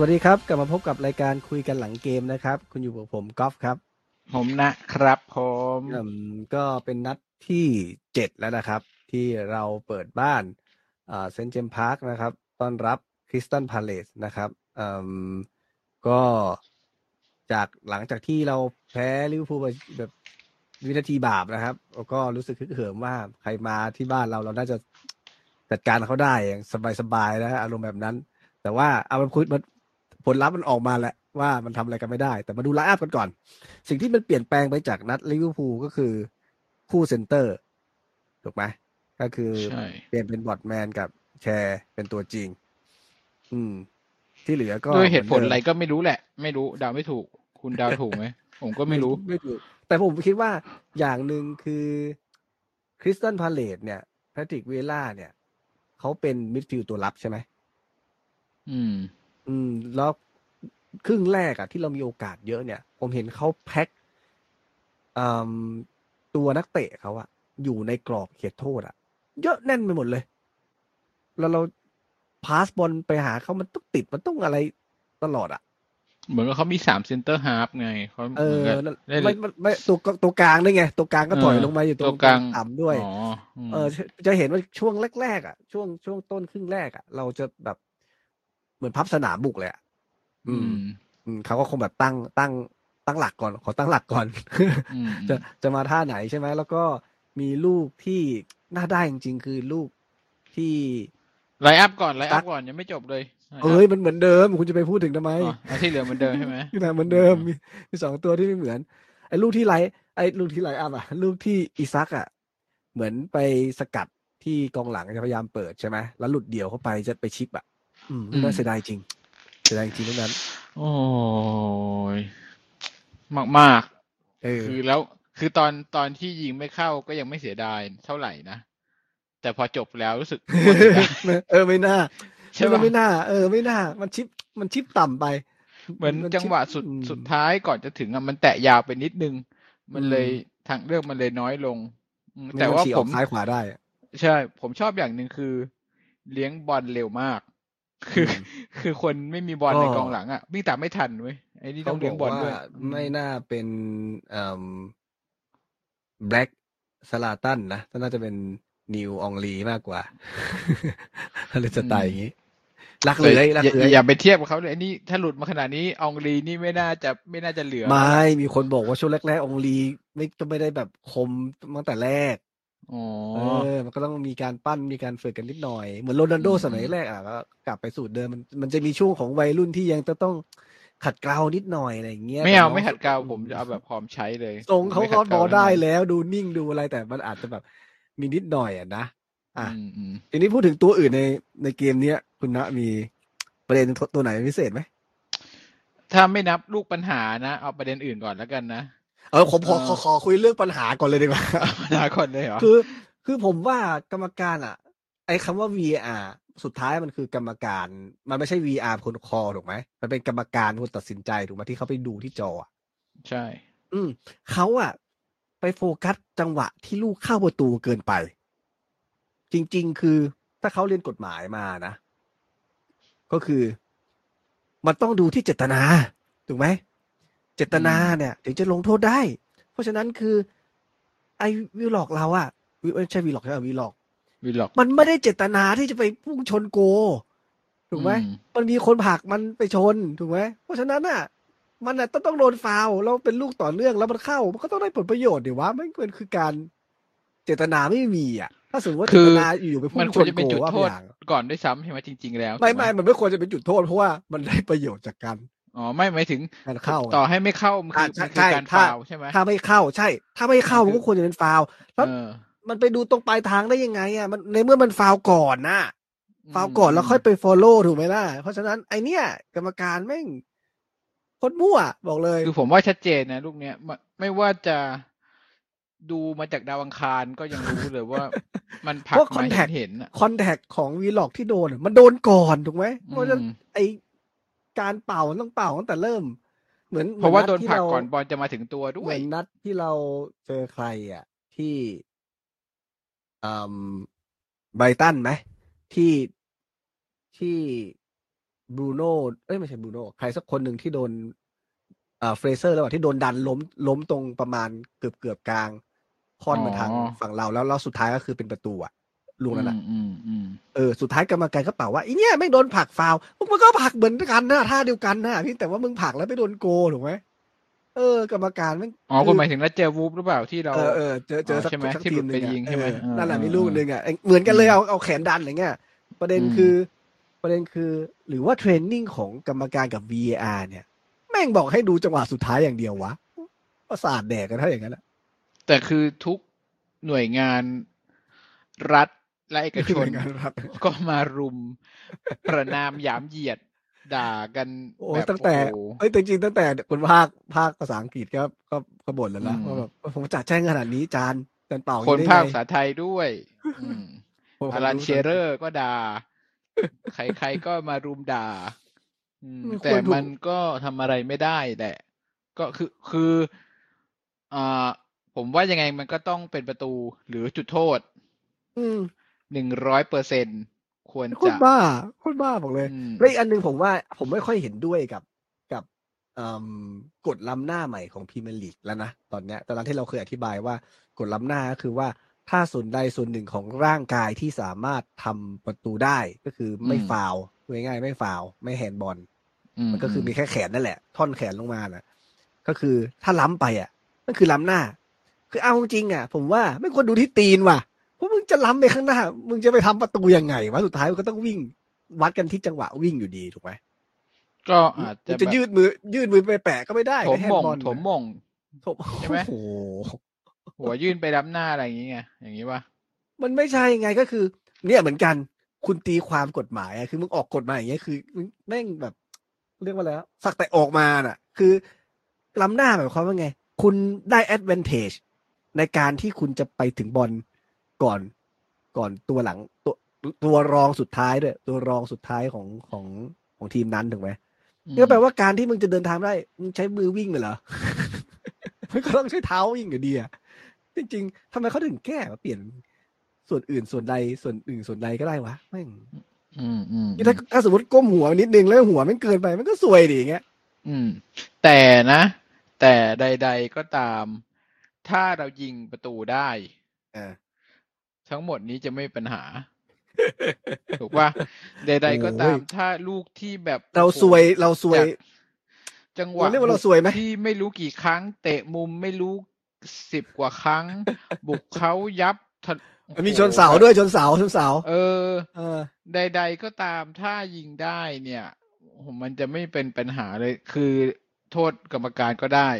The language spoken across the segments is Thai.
สวัสดีครับ กลับมาพบกับรายการคุยกันหลังเกมนะครับ คุณอยู่กับผมกอล์ฟครับ ผมนะครับผมอืมก็เป็นนัดที่เจ็ดแล้วนะครับ ที่เราเปิดบ้านอ่าเซนต์เจมส์พาร์คนะครับ ต้อนรับคริสตัลพาเลซนะครับอืมก็จากหลังจากที่เราแพ้ลิเวอร์พูลไปแบบวินาทีบาปนะครับ แล้วก็รู้สึกฮึกเหิมว่าใครมาที่บ้านเราเราน่าจะจัดการเขาได้อย่างสบายๆนะฮะอารมณ์แบบนั้น แต่ว่าเอามันคุยมันผ ลลัพธ์มันออกมาแล้วว่ามันทำอะไรกันไม่ได้ แต่มาดู line up กันก่อน สิ่งที่มันเปลี่ยนแปลงไปจากนัดลิเวอร์พูลก็คือคู่ center ถูกไหมก็คือใช่เปลี่ยนเป็นบอดแมนกับแชร์เป็นตัวจริง อืม ที่เหลือก็ด้วยเหตุผลมืนอะไรดิมก็ไม่รู้แหละ ไม่รู้เดาไม่ถูก คุณเดาถูกไหมผมก็ไม่รู้ไม่ถูกแต่ผมคิดว่าอย่างหนึ่งคือคริสตัลพาเลซเนี่ยแพทริกวิเอร่าเนี่ยเขาเป็น midfield ตัวรับใช่ไหมอืม อืม แล้ว ครึ่งแรกอะที่เรามีโอกาสเยอะเนี่ย ผมเห็นเขาแพ็คอืมตัวนักเตะเขาอะอยู่ในกรอบเขตโทษอะเยอะแน่นไปหมดเลย แล้วเรา pass บอลไปหาเขามันต้องติดมันต้องอะไรตลอดอะเหมือนกับเขามีสาม centre half ไงเขาเอเหมืออนกับนั่นได้ไม่ไม่ไม่ตัวตัวกลางด้วยไง ตัวกลางก็ถอยลงมาอยู่ตรตัวงกลางต่ำด้วยอ๋อมเออจะจะเห็นว่าช่วงแรกๆอะ ช่วงช่วงต้นครึ่งแรกอะ เราจะแบบเหมือนพับสนามบุกเลยอะ อือืมมอืมเขาก็คงแบบตั้งตั้งตั้งหลักก่อน ขอตั้งหลักก่อนอืมจะจะมาท่าไหนใช่ไหมแล้วก็มีลูกที่น่าได้จริงๆคือลูกที่line-up ก่อน line-up ก่อนยังไม่จบเลย เอ้ยมันเหมือนเดิม คุณจะไปพูดถึงทำไมอ๋อเอาที่เหลือเหมือนเดิมใช่ไหมที่ไหนเหมือนเดิมอืมมีมีสองตัวที่ไม่เหมือนไอ้ลูกที่ไลท์ไอ้ลูกที่ line-up อะ ลูกที่อิซัคอะเหมือนไปสกัดที่กองหลังจะพยายามเปิดใช่ไหมแล้วหลุดเดี่ยวเข้าไปจะไปชิปอะ อืมน่าเสียดายจริงเสียดายจริงตรงนั้น โอ้ยมากมากเออๆคือแล้วคือตอนตอนที่ยิงไม่เข้าก็ยังไม่เสียดายเท่าไหร่นะ แต่พอจบแล้วรู้สึกโคตรเสียดายเออไม่น่าใช่มัปะนไม่น่า เออไม่น่า มันชิปมันชิปต่ำไป เหมือนมันจังหวะสุดอืมสุดท้ายก่อนจะถึงอะมันแตะยาวไปนิดนึง มันอืมเลยทางเลือกมันเลยน้อยลงอืมไม่แต่งั้นว่าฉีกผออมกซ้ายขวาได้อะใช่ ผมชอบอย่างหนึ่งคือ เลี้ยงบอลเร็วมาก คืออมคือคนไม่มีบอลก็ในกองหลังอะวิ่งตามไม่ทันเว้ยไอ้นี่เขาต้องบเลี้ยองกบอลว่าด้วยไม่น่าเป็นเอ่อแบล็กสลาตันนะน่าจะเป็นนิวอองลีมากกว่าอะไรสไตล์อย่างนี้รักแต่เลยรักอย่าเลยอย่าไปเทียบกับเขาเลยไอ้นี่ถ้าหลุดมาขนาดนี้อองลีนี่ไม่น่าจะไม่น่าจะเหลือไม่มีคนบอกว่าช่วงแรกๆอองลีไม่ก็ไม่ได้แบบคมตั้งแต่แรก อ๋อเออมันก็ต้องมีการปั้นมีการฝึกกันนิดหน่อย เหมือนโรนัลโดอืมสมัยแรกอะก็กลับไปสูตรเดิมมันมันจะมีช่วงของวัยรุ่นที่ยังจะต้องขัดเกลานิดหน่อยอะไรอย่างเงี้ยไม่เอาแต่น้งไม่หัดกาวผมจะเอาแบบพร้อมใช้เลยทรงเขาไม่เขาขับอลกาวได้แน่นอนแล้วดูนิ่งดูอะไรแต่มันอาจจะแบบมีนิดหน่อยอะนะอะอืมอืมทีนี้พูดถึงตัวอื่นในในเกมเนี้ย คุณณมีประเด็นตัวไหนพิเศษไหมถ้าไม่นับลูกปัญหานะ เอาประเด็นอื่นก่อนแล้วกันนะ เออผมขอเออขอขอคุยเรื่องปัญหาก่อนเลยดีกว่าปัญหาก่อนเลยเหรอคือ คือผมว่ากรรมการอะ ไอ้คำว่า VR สุดท้ายมันคือกรรมการ มันไม่ใช่ VAR คนคอถูกไหมมันเป็นกรรมการคนตัดสินใจถูกไหมที่เขาไปดูที่จออะใช่ อืมเขาอะไปโฟกัสจังหวะที่ลูกเข้าประตูเกินไป จริง ๆ คือถ้าเขาเรียนกฎหมายมานะ ก็คือ มันต้องดูที่เจตนาถูกไหม เจตนาเนี่ย ถึงจะลงโทษได้ เพราะฉะนั้นคือ ไอ้วิลล็อกเราอะวิไม่ใช่วิลล็อกใช่ไหมวิลล็อกวิลล็อก มันไม่ได้เจตนาที่จะไปพุ่งชนโก ถูกไหมอืมมันมีคนผลักมันไปชนถูกไหมเพราะฉะนั้นอะมันอะต้องต้องโดนฟาวล์แล้วเป็นลูกต่อเนื่องแล้วมันเข้า มันก็ต้องได้ผลประโยชน์เดี๋ยววะไม่เป็นคือการเจตนาไม่มีอะ ถ้าสมมติว่าเจคือตนาอยู่ๆไปพุ่มันงคชวรนจะโกเป็นจุดว่าโทไปษอย่างก่อนด้วยซ้ำใช่ไหมจริง ๆ แล้ว ไม่ถูกหไม่มันไม่ควรจะเป็นจุดโทษเพราะว่ามันได้ประโยชน์จากการ อ๋อไม่หมายถึงการเข้าไงต่อให้ไม่เข้ามันคืออะมันคือใช่การถ้าฟาวล์ใช่ไหมถ้าไม่เข้าใช่ ถ้าไม่เข้ามัมันนคือก็ควรจะเป็นฟาวล์แล้วเออมันไปดูตรงปลายทางได้ยังไงอะมันในเมื่อมันฟาวล์ก่อนนะอืมฟาวล์ก่อนแล้วค่อยไป follow ถูกไหมล่ะ เพราะฉะนั้นไอเนี้ยกรรมการแม่งโคตรมั่วบอกเลย คือผมว่าชัดเจนนะลูกเนี้ยไม่ไม่ว่าจะดูมาจากดาวอังคารก็ยังรู้เลยว่า มันผลักเพราะมา contact เห็นๆอะคอนแทคของวีล็อกที่โดนอะมันโดนก่อนถูกไหมเพราะฉะนั้นอืมไอ การเป่ามันต้องเป่าตั้งแต่เริ่ม เหมือนเพราะว่าโดนเหมืผลักที่เก่อนบอลจะมาถึงตัวด้เหวมืยอนนัดที่เราเจอใครอะ ที่อืมไบรตันไหมที่ที่บรูโน่เอ้ยไม่ใช่บรูโน่ใครสักคนหนึ่งที่โดนอ่าเฟรเซอร์แล้วที่โดนดันล้มล้มตรงประมาณเกือบเกือบกลางค่อนมาทางฝั่งเราแล้วแล้วสุดท้ายก็คือเป็นประตูอะ ลูกนั้นอะอืมอืมเออสุดท้ายกรรมการก็เป่าว่าอีเนี่ยไม่โดนผลักฟาวล์มึงมันก็ผลักเหมือนกันนะท่าเดียวกันนะพี่แต่ว่ามึงผลักแล้วไม่โดนโกถูกไหมเออกรรมการมันอ๋อคุณหมายถึงนัดเจอวูฟหรือเปล่าที่เราเออเออเจอเจอสักใช่ไหมสักที่ทีหลุมดหไปนึ่งยิงอะใช่ไหมเออเออนั่นแหละเออมีลูกหนึ่งอะเหมือนกันเลยเอาเอาแขนดันอะไรเงี้ยประเด็นอืมคือ ประเด็นคือ หรือว่าเทรนนิ่งของกรรมการกับ VAR เนี่ย แม่งบอกให้ดูจังหวะสุดท้ายอย่างเดียววะประสาทแดกกันถ้าอย่างนั้นอะแต่คือทุกหน่วยงานรัฐ และเอกชนเป็นการรับก็มารุมประนามหยามเหยียดด่ากันโอ้แบบตั้งแต่โอ้โหเอ้ยแต่จริงๆตั้งแต่คนภาคภาคภาษาอังกฤษก็ก็ก็บ่นแล้วนะอืมว่าแบบผมจัดแจ้งขนาดนี้จานจานเป่าคนอย่งภาคได้ไงภาษาไทยด้วยอืมผมอารันรู้เชเรอร์ก็ด่า ใครๆก็มารุมด่าอืมมันควรแต่ถูกมันก็ทำอะไรไม่ได้แหละ ก็คือคืออ่าผมว่ายังไงมันก็ต้องเป็นประตูหรือจุดโทษอืม หนึ่งร้อยเปอร์เซ็นควรโคตจะรบ้าโคตรบ้าบอกเลยอืมและอีกอันหนึ่งผมว่าผมไม่ค่อยเห็นด้วยกับกับเอิ่มกฎล้ำหน้าใหม่ของพรีเมียร์ลีกแล้วนะตอนเนี้ยตอนนั้นที่เราเคยอธิบายว่ากฎล้ำหน้าก็คือว่าถ้าส่วนใดส่วนหนึ่งของร่างกายที่สามารถทำประตูได้ก็คือไม่อืมฟาวล์ง่ายๆไม่ฟาวล์ไม่แฮนด์บอลอืมันก็คือมีแค่แขนนั่นแหละ ท่อนแขนลงมาน่ะ ก็คือถ้าล้ำไปอะนั่นคือล้ำหน้า คือเอาจริงๆอะ ผมว่าไม่ควรดูที่ตีนว่ะเพราะมึงจะล้ำไปข้างหน้า มึงจะไปทำประตูยังไงวะสุดท้ายมันก็ต้องวิ่ง วัดกันที่จังหวะวิ่งอยู่ดีถูกไหมก็อาจมึจะงจะแบบยืดมือ ยืดมือไปแปะก็ไม่ได้ถมแฮนมงด์บอลถมมงถมใช่ไหมโอ้โหหัวยื่นไปรับหน้าอะไรอย่างเงี้ยอย่างงี้ป่ะมันไม่ใช่ไงก็คือ เนี่ยเหมือนกันคุณตีความกฎหมายอะคือมึงออกกฎมาอย่างเงี้ยคือมึงแม่งแบบ เรียกว่าอะไรวะสักแต่ออกมาน่ะ คือล้ำหน้าหมายความว่าไง คุณได้ advantage ในการที่คุณจะไปถึงบอล ก่อนก่อนตัวหลังตัวตัวรองสุดท้ายด้วย ตัวรองสุดท้ายของของของทีมนั้นถูกไหมอืมก็แปลว่าการที่มึงจะเดินทางได้มึงใช้มือวิ่งเลยเหรอมันก็ต้องใช้เท้าวิ่งอยู่ดีอะจริงๆทำไมเขาถึงแก้มาเปลี่ยนส่วนอื่นส่วนใดส่วนอื่นส่วนใดก็ได้วะแม่งอืมอืมถ้าถ้าสมมติก้มหัวนิดนึงแล้วหัวมันเกินไปมันก็สวยดิอย่างเงี้ยอืม แต่นะ แต่ใด ๆก็ตาม ถ้าเรายิงประตูได้เออ ทั้งหมดนี้จะไม่มีปัญหา ถูกป่ะใด ๆ ก็ตามถ้าลูกที่แบบเราโอ้โหสวยเราสวยจากจังหวะเราเรียกว่าเราสวยไหมที่ไม่รู้กี่ครั้ง เตะมุมไม่รู้สิบกว่าครั้ง บุกเขายับทะมันมีชนเสาด้วยชนเสาชนเสาเออ เออ ใด ๆ ก็ตามถ้ายิงได้เนี่ยโอ้โหมันจะไม่เป็นปัญหาเลย คือโทษกรรมการก็ได้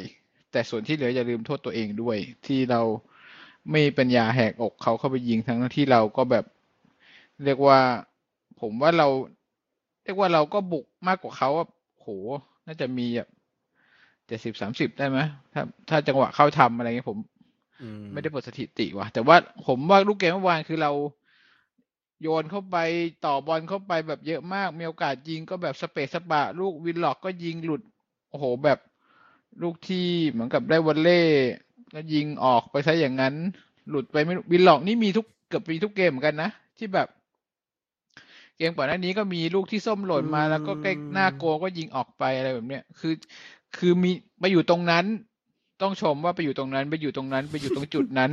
แต่ส่วนที่เหลืออย่าลืมโทษตัวเองด้วย ที่เรา ไม่มีปัญญาแหกอกเขาเข้าไปยิงทั้งที่เราก็แบบ เรียกว่า ผมว่าเรา เรียกว่าเราก็บุกมากกว่าเขาอะโห น่าจะมีแบบเจ็ดสิบสามสิบได้ไหมถ้า ถ้าจังหวะเข้าทำอะไรเงี้ยผมมไม่ได้บทสถิติว่ะ แต่ว่าผมว่าลูกเกมเมื่อวานคือเราโยนเข้าไปต่อบอลเข้าไปแบบเยอะมาก มีโอกาสยิงก็แบบสเปซสปะ ลูกวินล็อกก็ยิงหลุด โอ้โหแบบลูกที่เหมือนกับได้วอลเล่ แล้วยิงออกไปซะอย่างนั้น หลุดไปไม่รู้วินล็อกนี่มีทุกเกือบมีทุกเกมเหมือนกันนะ ที่แบบ เกมก่อนหน้านี้ก็มีลูกที่ส้มหล่นมาแล้วก็ใกล้หน้าโกก็ยิงออกไปอะไรแบบเนี้ยคือ คือมีไปอยู่ตรงนั้น ต้องชมว่าไปอยู่ตรงนั้น ไปอยู่ตรงนั้น ไปอยู่ตรงจุดนั้น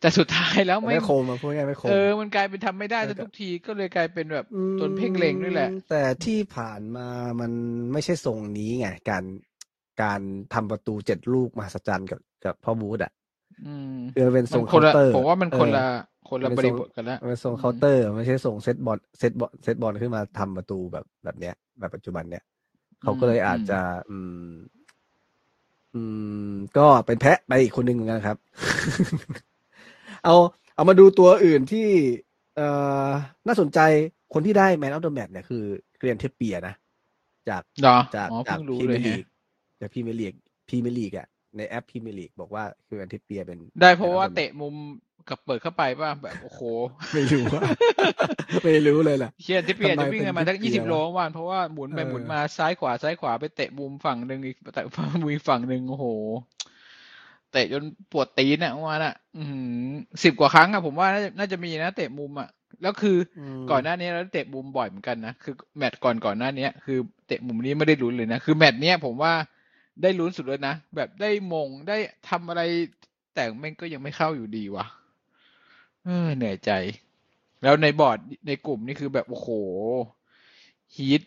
แต่สุดท้ายแล้วไม่ไม่คมมาพูดง่ายๆไม่คมเออมันกลายเป็นทำไม่ได้เออซะทุกทีก็เลยกลายเป็นแบบอืมโดนเพ่งเล็งด้วยแหละ แต่ที่ผ่านมามันไม่ใช่ทรงนี้ไงการการทำประตูเจ็ดลูกมหัศจรรย์กับ กับพ่อบูธอะอืมคือมันเป็นทมัรงนคนละเคาน์เตอร์ผมว่ามันคนเออละคนละมันบเป็นริทรงบทกันละมันเป็นทรงอืมเคาน์เตอร์ไม่ใช่ทรงเซตบอลเซตบอลเซตบอลขึ้นมาทำประตูแบบแบบเนี้ย แบบปัจจุบันเนี้ยเขาก็เลยอาจจะ อืม อืม ก็เป็นแพะไปอีกคนหนึ่งเหมือนกันครับ เอา เอามาดูตัวอื่นที่ เอ่อ น่าสนใจคนที่ได้แมนออฟเดอะแมตเนี่ยคือเกรียนเทปเปียนะ จากเหรอจากอ๋อจากเพิ่งรู้พรีเลเมียยร์ลีฮะกจากพรีเมียร์ลีกพรีเมียร์ลีกอะ ในแอปพรีเมียร์ลีกบอกว่าคือแอนเทปเปียเป็น ได้เพราะว่า Man of the Match เตะมุมกับเปิดเข้าไปป่ะแบบโอ้โห ไม่รู้ว่าไม่รู้เลยล่ะเชียนที่เปลี่ยนทำไมจะวิ่งกันมาเป็นทั้งที่ยี่เปลี่สิยบนโลวะเมื่อวานเพราะว่าหมุนไปเออหมุนมาซ้ายขวาซ้ายขวาไปเตะมุมฝั่งหนึ่งอีกแต่มุมอีกฝั่งหนึ่งโอ้โหเตะจนปวดตีนอะเมื่อวานอะอืสิบกว่าครั้งอะผมว่าน่าจะน่าจะมีนะเตะมุมอะแล้วคืออืมก่อนหน้านี้เราเตะมุมบ่อยเหมือนกันนะคือแมตช์ก่อนก่อนหน้านี้คือเตะมุมนี้ไม่ได้ลุ้นเลยนะคือแมตช์เนี้ยผมว่า ได้ลุ้นสุดเลยนะ แบบได้มงได้ทำอะไร แต่แม่งก็ยังไม่เข้าอยู่ดีว่ะเออเหนื่อยใจ แล้วในบอร์ดในกลุ่มนี่คือแบบ โอ้โหฮีท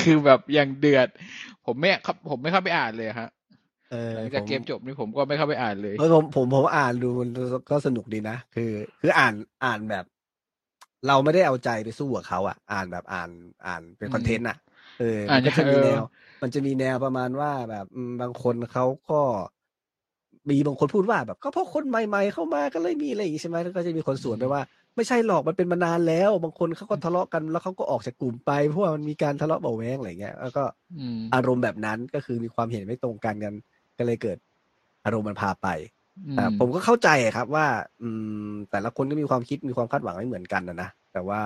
คือแบบอย่างเดือด ผมไม่ครับ ผมไม่เข้าไปอ่านเลยฮะเออหลังผจากมเกมจบนี่ผมก็ไม่เข้าไปอ่านเลยเออผมผมผมอ่านดูมันก็สนุกดีนะคือ คืออ่านอ่านแบบ เราไม่ได้เอาใจไปสู้กับเขาอะ อ่านแบบอ่านอ่านเป็นอืมคอนเทนต์อะ เอออ่ามันนก็จะมีเออแนว มันจะมีแนวประมาณว่าแบบอืมบางคนเขาก็มีบางคนพูดว่าแบบก็เพราะคนใหม่ ๆ เข้ามาก็เลยมีอะไรอย่างงี้ใช่ไหมแล้วก็จะมีคนสวนไปว่า ไม่ใช่หรอกมันเป็นมานานแล้ว บางคนเขาก็ทะเลาะกันแล้วเขาก็ออกจากกลุ่มไปเพราะว่ามันมีการทะเลาะเบาะแว้งอะไรเงี้ยแล้วก็อืมอารมณ์แบบนั้นก็คือมีความเห็นไม่ตรงกันกัน ก็เลยเกิด อารมณ์มันพาไปอืมแต่ผมก็เข้าใจครับว่า อืมแต่ละคนก็มีความคิดมีความคาดหวังไม่เหมือนกันนะนะแต่ว่า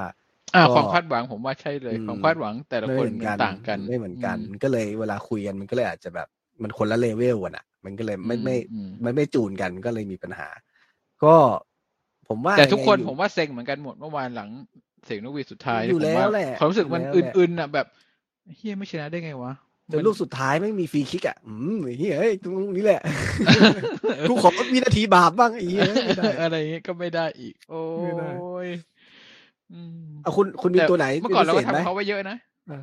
อ่าก็ความคาดหวังผมว่าใช่เลยอืมความคาดหวังแต่ละไม่คนเหมือนกันต่างกันไม่เหมือนกันอืมก็เลยเวลาคุยกันมันก็เลยอาจจะแบบมันคนละเลเวลกันอะ มันก็เลยไม่ไม่อืมไม่ไม่จูนกันก็เลยมีปัญหา ก็ผมว่าแต่ทุกคนยังไงอยู่ผมว่าเซ็งเหมือนกันหมดเมื่อวานหลังเสียงนกหวีดสุดท้ายอยู่ผมแล้วว่าแหละความรู้สึกมันอยู่แล้วอแหละื่นๆอะแบบเฮียไม่ชนะได้ไงวะจนลูกสุดท้ายไม่มีฟรีคิกอะ อืมไอ้เหี้ยเฮ้ยตรงนี้แหละกูขอวินาทีบาปบ้างไอ้เหี้ยไม่ได้อะไรอย่างเงี้ยก็ไม่ได้อีก โอ้ไม่ได้ยอืม เอาคุณคุณมีแต่ตัวไหนเมื่อก่อนเราป็ก็พิศษไหมทำเขาไว้เยอะนะอะ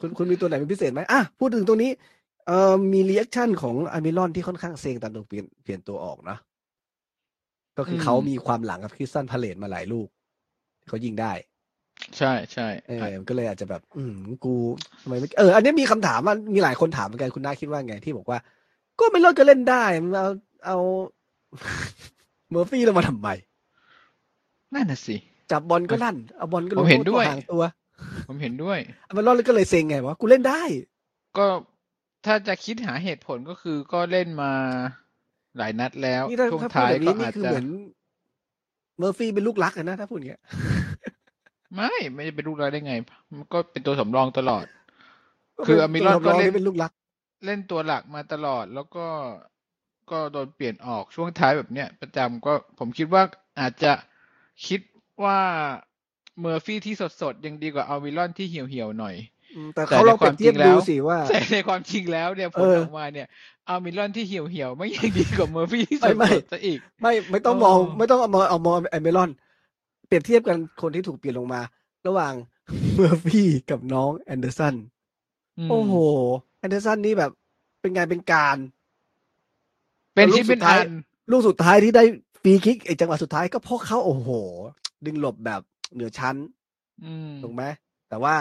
คุณคุณมีตัวไหนเป็นพิเศษไหมอะพูดถึงตัวนี้เอ่อมีรีแอคชั่นของอามิรอนที่ค่อนข้างเซ็งตอนโดนเปลี่ยนเปลี่ยนตัวออกนะ ก็คืออมเขามีความหลังกับคริสตันพาเลตมาหลายลูกที่เขายิงได้ ใช่ใช่เออก็เลยอาจจะแบบ อืมกูทำไมไม่เออ อันนี้มีคำถามว่ามีหลายคนถามเหมือนกันคุณน้าคิดว่าไงที่บอกว่า ก็ไม่เลิกก็เล่นได้มันเอาเอาเมอร์ฟี่ลงมาทำไมนั่นน่ะสิ จับบอลก็ลั่นเอาบอลก็ลผงมเห็นตัด้วยห่างตัว ผมเห็นด้วยอามิรอนก็เลยเซ็งไงว่ากูเล่นได้ ก็ถ้าจะคิดหาเหตุผลก็คือก็เล่นมาหลายนัดแล้วนี่ถ้าช่วงถ้าพูดท้ายแบบก็นี้นี่อาจคือจะเหมือนเมอร์ฟี่เป็นลูกรักอะนะถ้าพูดอย่างเงี้ยไม่ไม่ได้เป็นลูกรักได้ไง มันก็เป็นตัวสำรองตลอดก็คือเป็นอามิรอนตัวสำรก็เล่นที่เป็นลูกรัก เล่นตัวหลักมาตลอดแล้วก็ก็โดนเปลี่ยนออกช่วงท้ายแบบเนี้ยประจำก็ผมคิดว่าอาจจะคิด ว่าเมอร์ฟี่ที่สดๆ ยังดีกว่าอาวิลอนที่เหี่ยวๆหน่อยอืมแต่แต่เขาในลองเปรียบเทียบความจริงแล้วดูสิว่าแต่ในความจริงแล้วเนี่ยผลเออออกมาเนี่ยอามิลอนที่เหี่ยวเหี่ยวๆไม่ยังดีกว่าเมอร์ฟี่ที่สไม่ไม่ดๆซะอีก ไม่ไม่ต้องเออมองไม่ต้องเอามองเอามองไอ้มิรอน เปรียบเทียบกันคนที่ถูกเปลี่ยนลงมา ระหว่างเมอร์ฟี่กับน้องแอนเดอร์สันมโอ้โห แอนเดอร์สันนี่แบบเป็นงานเป็นการ เป็นแล้วลูที่กเป็นสุดท้ายอันลูกสุดท้ายที่ได้ฟรีคิกไอจังหวะสุดท้ายก็เพราะเขาโอ้โห ดึงหลบแบบเหนือชั้นอืมถูกไหมแต่ว่า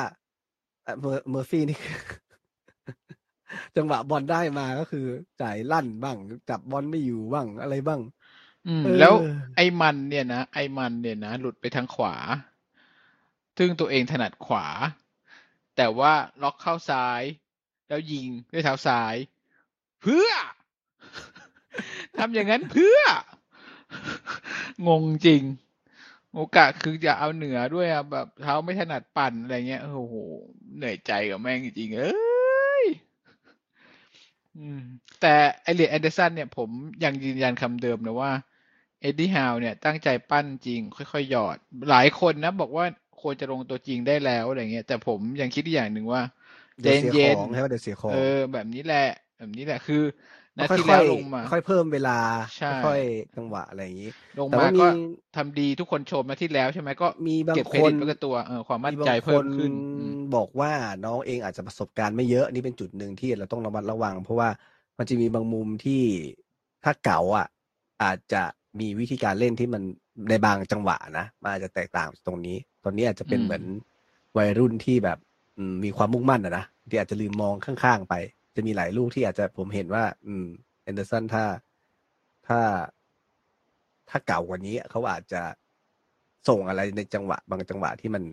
เอ่อเมอร์เมอร์ฟี่นี่คือ จังหวะบอลได้มาก็คือ จ่ายลั่นบ้าง จับบอลไม่อยู่บ้างอะไรบ้างอืมเออแล้วไอ้มันเนี่ยนะไอ้มันเนี่ยนะหลุดไปทางขวา ซึ่งตัวเองถนัดขวา แต่ว่าล็อกเข้าซ้าย แล้วยิงด้วยเท้าซ้าย เพื่อทำอย่างนั้นเพื่อ งงจริง โอกาสคือจะเอาเหนือด้วยอะแบบเท้าไม่ถนัดปั่นอะไรเงี้ย โอ้โห เหนื่อยใจกับแม่งจริงๆเอ้ยอืมแต่ไอเลียแอนเดอร์สันเนี่ยผมยังยืนยันคำเดิมนะว่า เอ็ดดี้ฮาวเนี่ย ตั้งใจปั้นจริง ค่อยๆหยอด หลายคนนะ บอกว่าควรจะลงตัวจริงได้แล้วอะไรเงี้ย แต่ผมยังคิดอีกอย่างหนึ่งว่าเดี๋ยวเสียเย็นของใช่ไหมเดี๋ยวเสียของเออแบบนี้แหละ แบบนี้แหละคือ นาค่อยทีๆแล้วลงมา ค่อยเพิ่มเวลาใช่ค่อยๆจังหวะอะไรอย่างนี้ ลงแต่มาว่ามีก็ทำดีทุกคนชมนาทีแล้วใช่ไหมก็มีบางเก็บเคครดินตไว้กับตัวเออความมั่นมีบางใจเพิ่มคนขึ้นอืมบอกว่าน้องเองอาจจะประสบการณ์ไม่เยอะนี่เป็นจุดหนึ่งที่เราต้องระมัดระวัง เพราะว่ามันจะมีบางมุมที่ถ้าเก๋าอะ อาจจะมีวิธีการเล่นที่มันในบางจังหวะนะมันอาจจะแตกต่างจากตรงนี้ ตอนนี้อาจจะเป็นเหมือนวัยรุ่นที่แบบอืมมีความมุ่งมั่นอะนะที่อาจจะลืมมองข้างๆไป จะมีหลายลูกที่อาจจะผมเห็นว่า อืมแอนเดอร์สันถ้าถ้าถ้าเก่ากว่านี้เขาอาจจะส่งอะไรในจังหวะ บางจังหวะที่มัน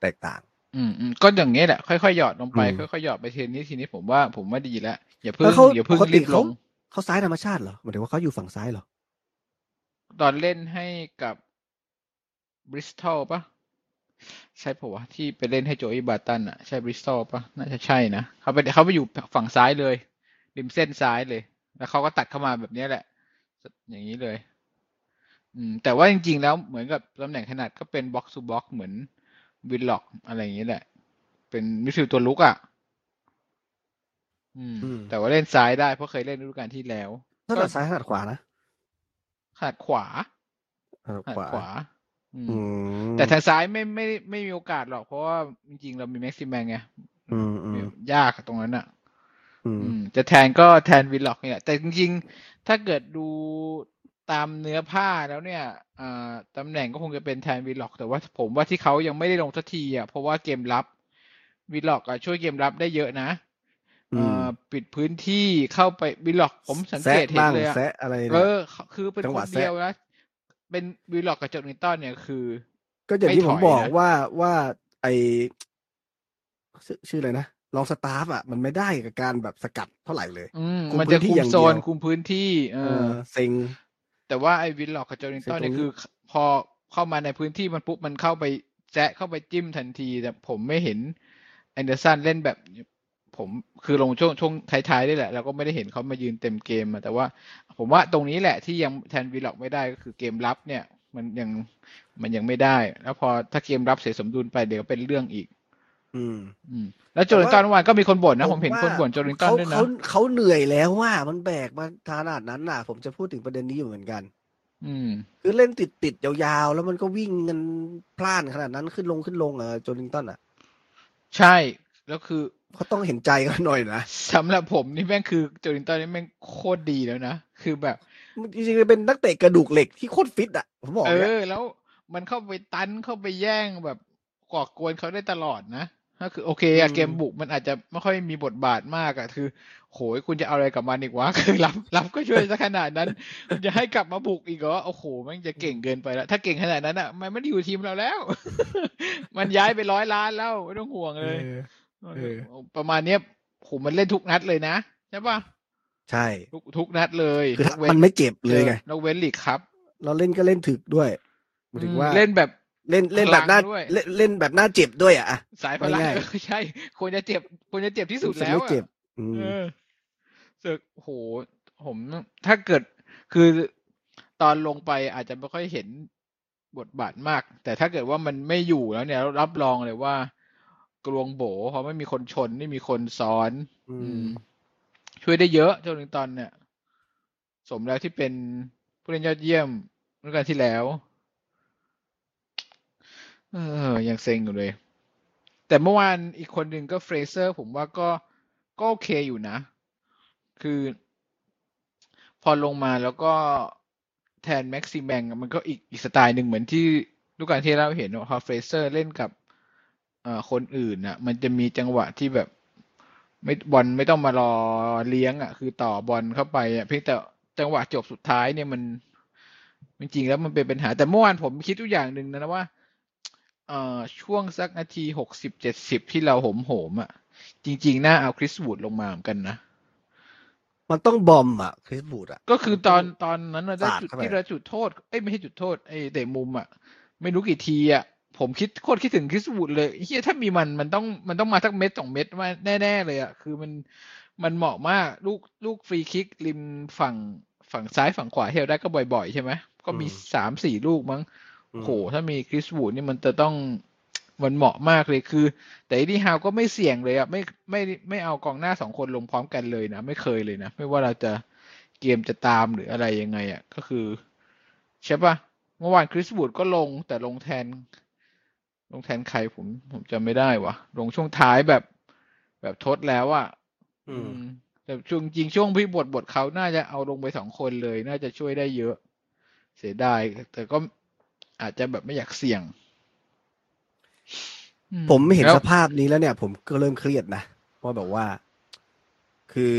แตกต่าง อืมอืมก็อย่างเงี้ยแหละค่อยๆหยอดลงไปอืมค่อยๆหยอดไปทีนี้ทีนี้ผมว่าผมว่าดีแล้วอย่าเพิ่งแล้วเขาอย่าเพิ่งปกติรีบลเขางเขาซ้ายธรรมชาติเหรอหมายถึงว่าเขาอยู่ฝั่งซ้ายเหรอตอนเล่นให้กับบริสตอลปะ ใช่ปะวะที่ไปเล่นให้โจอีบาตันอะ ใช่บริสตอลปะน่าจะใช่นะเขาไปเขาไปอยู่ฝั่งซ้ายเลยริมเส้นซ้ายเลย แล้วเขาก็ตัดเข้ามาแบบนี้แหละ อย่างนี้เลย อืม แต่ว่าจริง ๆ แล้วเหมือนกับตำแหน่งถนัดก็เป็นบ็อกซ์ o บ็อกเหมือนวิลล็อกอะไรอย่างนี้แหละ เป็น midfield ตัวรุกอะ อืม แต่ว่าเล่นซ้ายได้เพราะเคยเล่นฤดูกาลที่แล้วถนัดซ้ายถนัดขวานะถนัดขวาถนัดขาขดวาขวา แต่ทางซ้ายไม่ไม่ไม่มีโอกาสหรอก เพราะว่าจริงๆเรามีแม็กซิแมงไงอืมอืมยากตรงนั้นอะอืมอืมจะแทนก็แทนวิลล็อกเนี่ย แต่จริงๆ ถ้าเกิดดูตามเนื้อผ้าแล้วเนี่ยอ่าตำแหน่งก็คงจะเป็นแทนวิลล็อก แต่ว่าผมว่าที่เขายังไม่ได้ลงสักทีอะเพราะว่าเกมรับวิลล็อกอะช่วยเกมรับได้เยอะนะอืมอ่าปิดพื้นที่เข้าไปวิลล็อกผมสังเกแซะตเห็นบ้างเลยอะแซะอะไรเอเนี่ยอคือเป็นจังคหวะนแซะเดียวนะ เป็นวิลล็อกกับโจนิงตันเนี่ยคือ ก็อย่างที่ไม่ผถมอยบอกนะว่าว่าไอชื่อชื่ออะไรนะรองสตาฟอะมันไม่ได้กับการแบบสกัดเท่าไหร่เลยอืมคุมมันจะพื้นที่คุมอย่างโซนเดียวคุมพื้นที่เอเอออเซ็งแต่ว่าไอ้วินล็อกกับโจลิงตันเนี่ยคือตรงนี้คือ พอเข้ามาในพื้นที่มันปุ๊บมันเข้าไปแซะเข้าไปจิ้มทันที แต่ผมไม่เห็นแอนเดอร์สันเล่นแบบ ผมคือลงช่วงช่วงท้ายๆนี่แหละ แล้วก็ไม่ได้เห็นเขามายืนเต็มเกมอะแต่ว่า ผมว่าตรงนี้แหละที่ยังแทนวิลล็อกไม่ได้ก็คือเกมรับเนี่ย มันยังมันยังไม่ได้ แล้วพอถ้าเกมรับเสียสมดุลไปเดี๋ยวเป็นเรื่องอีก อืม อืม แล้วโจลิงตันเมื่อวานก็มีคนบ่นนะ ผมเห็นว่าคนบ่นโจลิงตันเขาด้วยนะเขาเขาเหนื่อยแล้วว่ามันแบกมาขนาดนั้นน่ะ ผมจะพูดถึงประเด็นนี้อยู่เหมือนกัน อืม คือเล่นติดติดๆยาวๆ แล้วมันก็วิ่งกันพล่านขนาดนั้นขึ้นลงขึ้นลงอะโจลิงตันอะ ใช่ แล้วคือเขาต้องเห็นใจกันหน่อยนะสำหรับผมนี่แม่งคือโจลิงตันนี่แม่งโคตรดีแล้วนะ คือแบบจริงๆเป็นนักเตะกระดูกเหล็กที่โคตรฟิตอะผมบอกเอเนี่ยอแล้วมันเข้าไปตันเข้าไปแย่งแบบก่อกวนเขาได้ตลอดนะก็คือโอเคอะเกมบุกมันอาจจะไม่ค่อยมีบทบาทมากอะคือ โหยคุณจะเอาอะไรกับมันอีกวะคือรับรับก็ช่วยซะขนาดนั้นคุณจะให้กลับมาบุกอีกเหรอโอ้โหแมันจะเก่งเกินไปแล้วถ้าเก่งขนาดนั้นอะมันไม่ได้อยู่ทีมเราแล้ว มันย้ายไปร้อยล้านแล้วไม่ต้องห่วงเลยเออ ประมาณเนี้ยโหมันเล่นทุกนัดเลยนะ ใช่ปะใช่ ทุกทุกนัดเลยคือถ้ามันไม่เจ็บเลยไงนกเว้นลีกครับ เราเล่นก็เล่นถึกด้วยหมายถึงว่าเล่นแบบเล่นเล่นแบบหน้าพลังด้วยเล่นเล่นแบบหน้าเจ็บด้วยอะสายพลังง่ายๆเออใช่ควรจะเจ็บควรจะเจ็บที่สุดรู้สึกแล้วไม่อะเจ็บอืมเออสึกโหผมถ้าเกิดคือตอนลงไปอาจจะไม่ค่อยเห็นบทบาทมาก แต่ถ้าเกิดว่ามันไม่อยู่แล้วเนี่ยรับรองเลยว่า กลวงโบเพราะไม่มีคนชนไม่มีคนซ้อน อือืมมช่วยได้เยอะโจลิงตันเนี่ย สมแล้วที่เป็นผู้เล่นยอดเยี่ยมเมื่อกาลที่แล้ว เออ ยังเซ็งอยู่เลย แต่เมื่อวานอีกคนหนึ่งก็เฟรเซอร์ ผมว่าก็ก็โอเคอยู่นะ คือ พอลงมาแล้วก็แทนแม็กซิแมงมันก็อีกอีกสไตล์หนึ่งเหมือนที่ลูกการที่เราเห็นว่าพอเฟรเซอร์เล่นกับเอ่อ คนอื่นน่ะ มันจะมีจังหวะที่แบบ ไม่บอลไม่ต้องมารอเลี้ยง อะ คือต่อบอลเข้าไปอะเพียงแต่จังหวะจบสุดท้ายเนี่ยมันจริงๆแล้วมันเป็นปัญหาแต่เมื่อวานผมคิดทุกอย่างหนึ่งนะว่าเอ่อช่วงสักนาทีหกสิบเจ็ดสิบที่เราโหมโหมๆอะ จริง ๆ น่าเอาคริสวูดลงมาเหมือนกันนะมันต้อง bomb อะคริสวูดอะ ก็คือตอนตอนนั้นน่ะได้สาดจุดเข้าไปที่เราจุดโทษ เอ้ยไม่ใช่จุดโทษไอ้เตะมุมอะ ไม่รู้กี่ทีอะ ผมคิดโคตรคิดถึงคริสวูดเลยเฮียถ้ามีมันมันต้องมันต้องมาสักเม็ดสองเม็ดมาแน่ๆเลยอะคือมันมันเหมาะมากลูกลูกฟรีคิกริมฝั่งฝั่งซ้ายฝั่งขวาที่เราได้ก็บ่อยๆ ใช่ไหมก็มีสามสี่ลูกมั้งอืมโหถ้ามีคริสวูดนี่มันจะต้องมันเหมาะมากเลยคือ แต่อีดีฮาวก็ไม่เสี่ยงเลยอะไม่ไม่ไม่เอากองหน้าสองคนลงพร้อมกันเลยนะ ไม่เคยเลยนะ ไม่ว่าเราจะเกมจะตามหรืออะไรยังไงอะก็คือ ใช่ปะเมื่อวานคริสวูดก็ลงแต่ลงแทน ลงแทนใครผมผมจำไม่ได้วะลงช่วงท้ายแบบ แบบทดแล้วอะอืมอืมแต่ช่วงจริงช่วงพี่บทบทเขาน่าจะเอาลงไปสองคนเลย น่าจะช่วยได้เยอะ เสียดายแต่ก็อาจจะแบบไม่อยากเสี่ยงอืผมเห็นแล้วสภาพนี้แล้วเนี่ย ผมก็เริ่มเครียดนะว่าแบบว่า คือ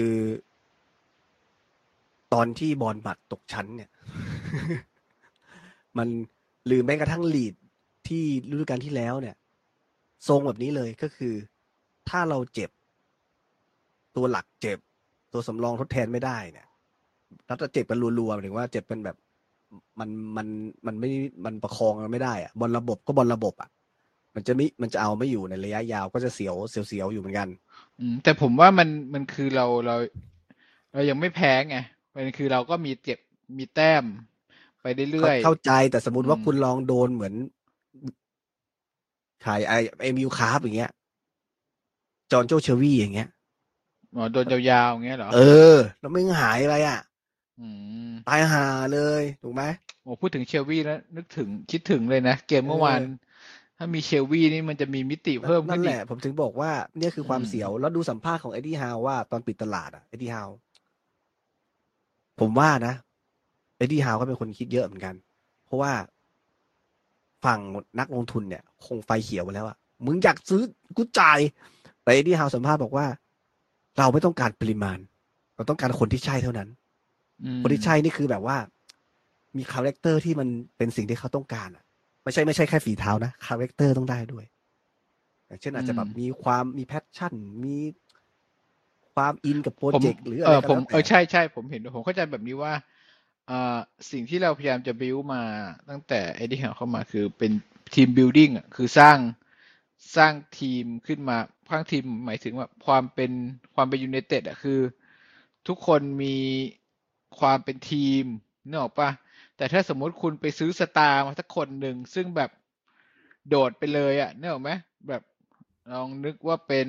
ตอนที่บอลบัตรตกชั้นเนี่ย มันหรือแม้กระทั่งลีด ที่ฤดูกาลที่แล้วเนี่ย ทรงแบบนี้เลยก็คือ ถ้าเราเจ็บ ตัวหลักเจ็บ ตัวสำรองทดแทนไม่ได้เนี่ยแล้วจะเจ็บกันรัวๆหมายถึงว่าเจ็บเป็นแบบมันมันมันไม่มันประคองกันไม่ได้อะบอลระบบก็บอลระบบอะมันจะไม่มันจะเอาไม่อยู่ในระยะยาวก็จะเสียวเสียวๆอยู่เหมือนกันอืมแต่ผมว่ามันมันคือเราเราเรายังไม่แพ้ไงมันคือเราก็มีเจ็บมีแต้ม ไปเรื่อยๆเข้าใจแต่สมมติว่าอืมคุณลองโดนเหมือน ขายไอเอมิวคาร์อย่างเงี้ย จอห์นโจเชอรี่อย่างเงี้ยอ๋อโดนยาวๆอย่างเงี้ยเหรอ เออ แล้วมึงหายไปอะอืมตายหาเลย ถูกไหมโอ้พูดถึงเชลวี่แล้วนึกถึงคิดถึงเลยนะ เกมเมื่อวานเออถ้ามีเชลวี่นี่มันจะมีมิติเพิ่มขึ้นอีกนั่นแหละ ผมถึงบอกว่าเนี่ยคือความอืมเสียว แล้วดูสัมภาษณ์ของเอ็ดดี้ฮาวว่าตอนปิดตลาดอะเอ็ดดี้ฮาวผมว่านะเอ็ดดี้ฮาวก็เป็นคนคิดเยอะเหมือนกัน เพราะว่า ฝั่งนักลงทุนเนี่ย คงไฟเขียวไปแล้วอะมึงอยากซื้อกูจ่ายแต่เอ็ดดี้ฮาวสัมภาษณ์บอกว่า เราไม่ต้องการปริมาณ เราต้องการคนที่ใช่เท่านั้นอืมคนที่ใช่นี่คือแบบว่า มี character ที่มันเป็นสิ่งที่เขาต้องการอะไม่ใช่ไม่ใช่แค่ฝีเท้านะ character ต้องได้ด้วย อย่างเช่นอาจจะแบบมีความมี passion มีความอินกับ project หรืออะเอไรอก็ผมแล้วเออแต่ใช่ใช่ผมเห็นด้วยผมเข้าใจแบบนี้ว่าเอ่อสิ่งที่เราพยายามจะบิวมาตั้งแต่ไอ้ที่เข้ามาคือเป็นทีมบิ l ดิ้งอะคือสร้างสร้างทีมขึ้นมาสร้างทีมหมายถึงว่าความเป็นความเป็นยู i นเต็ดอะคือ ทุกคนมีความเป็นทีมนึกออกปะแต่ถ้าสมมติคุณไปซื้อ star มาสักคนหนึ่งซึ่งแบบโดดไปเลยอะนึกออกไหมแบบลองนึกว่าเป็น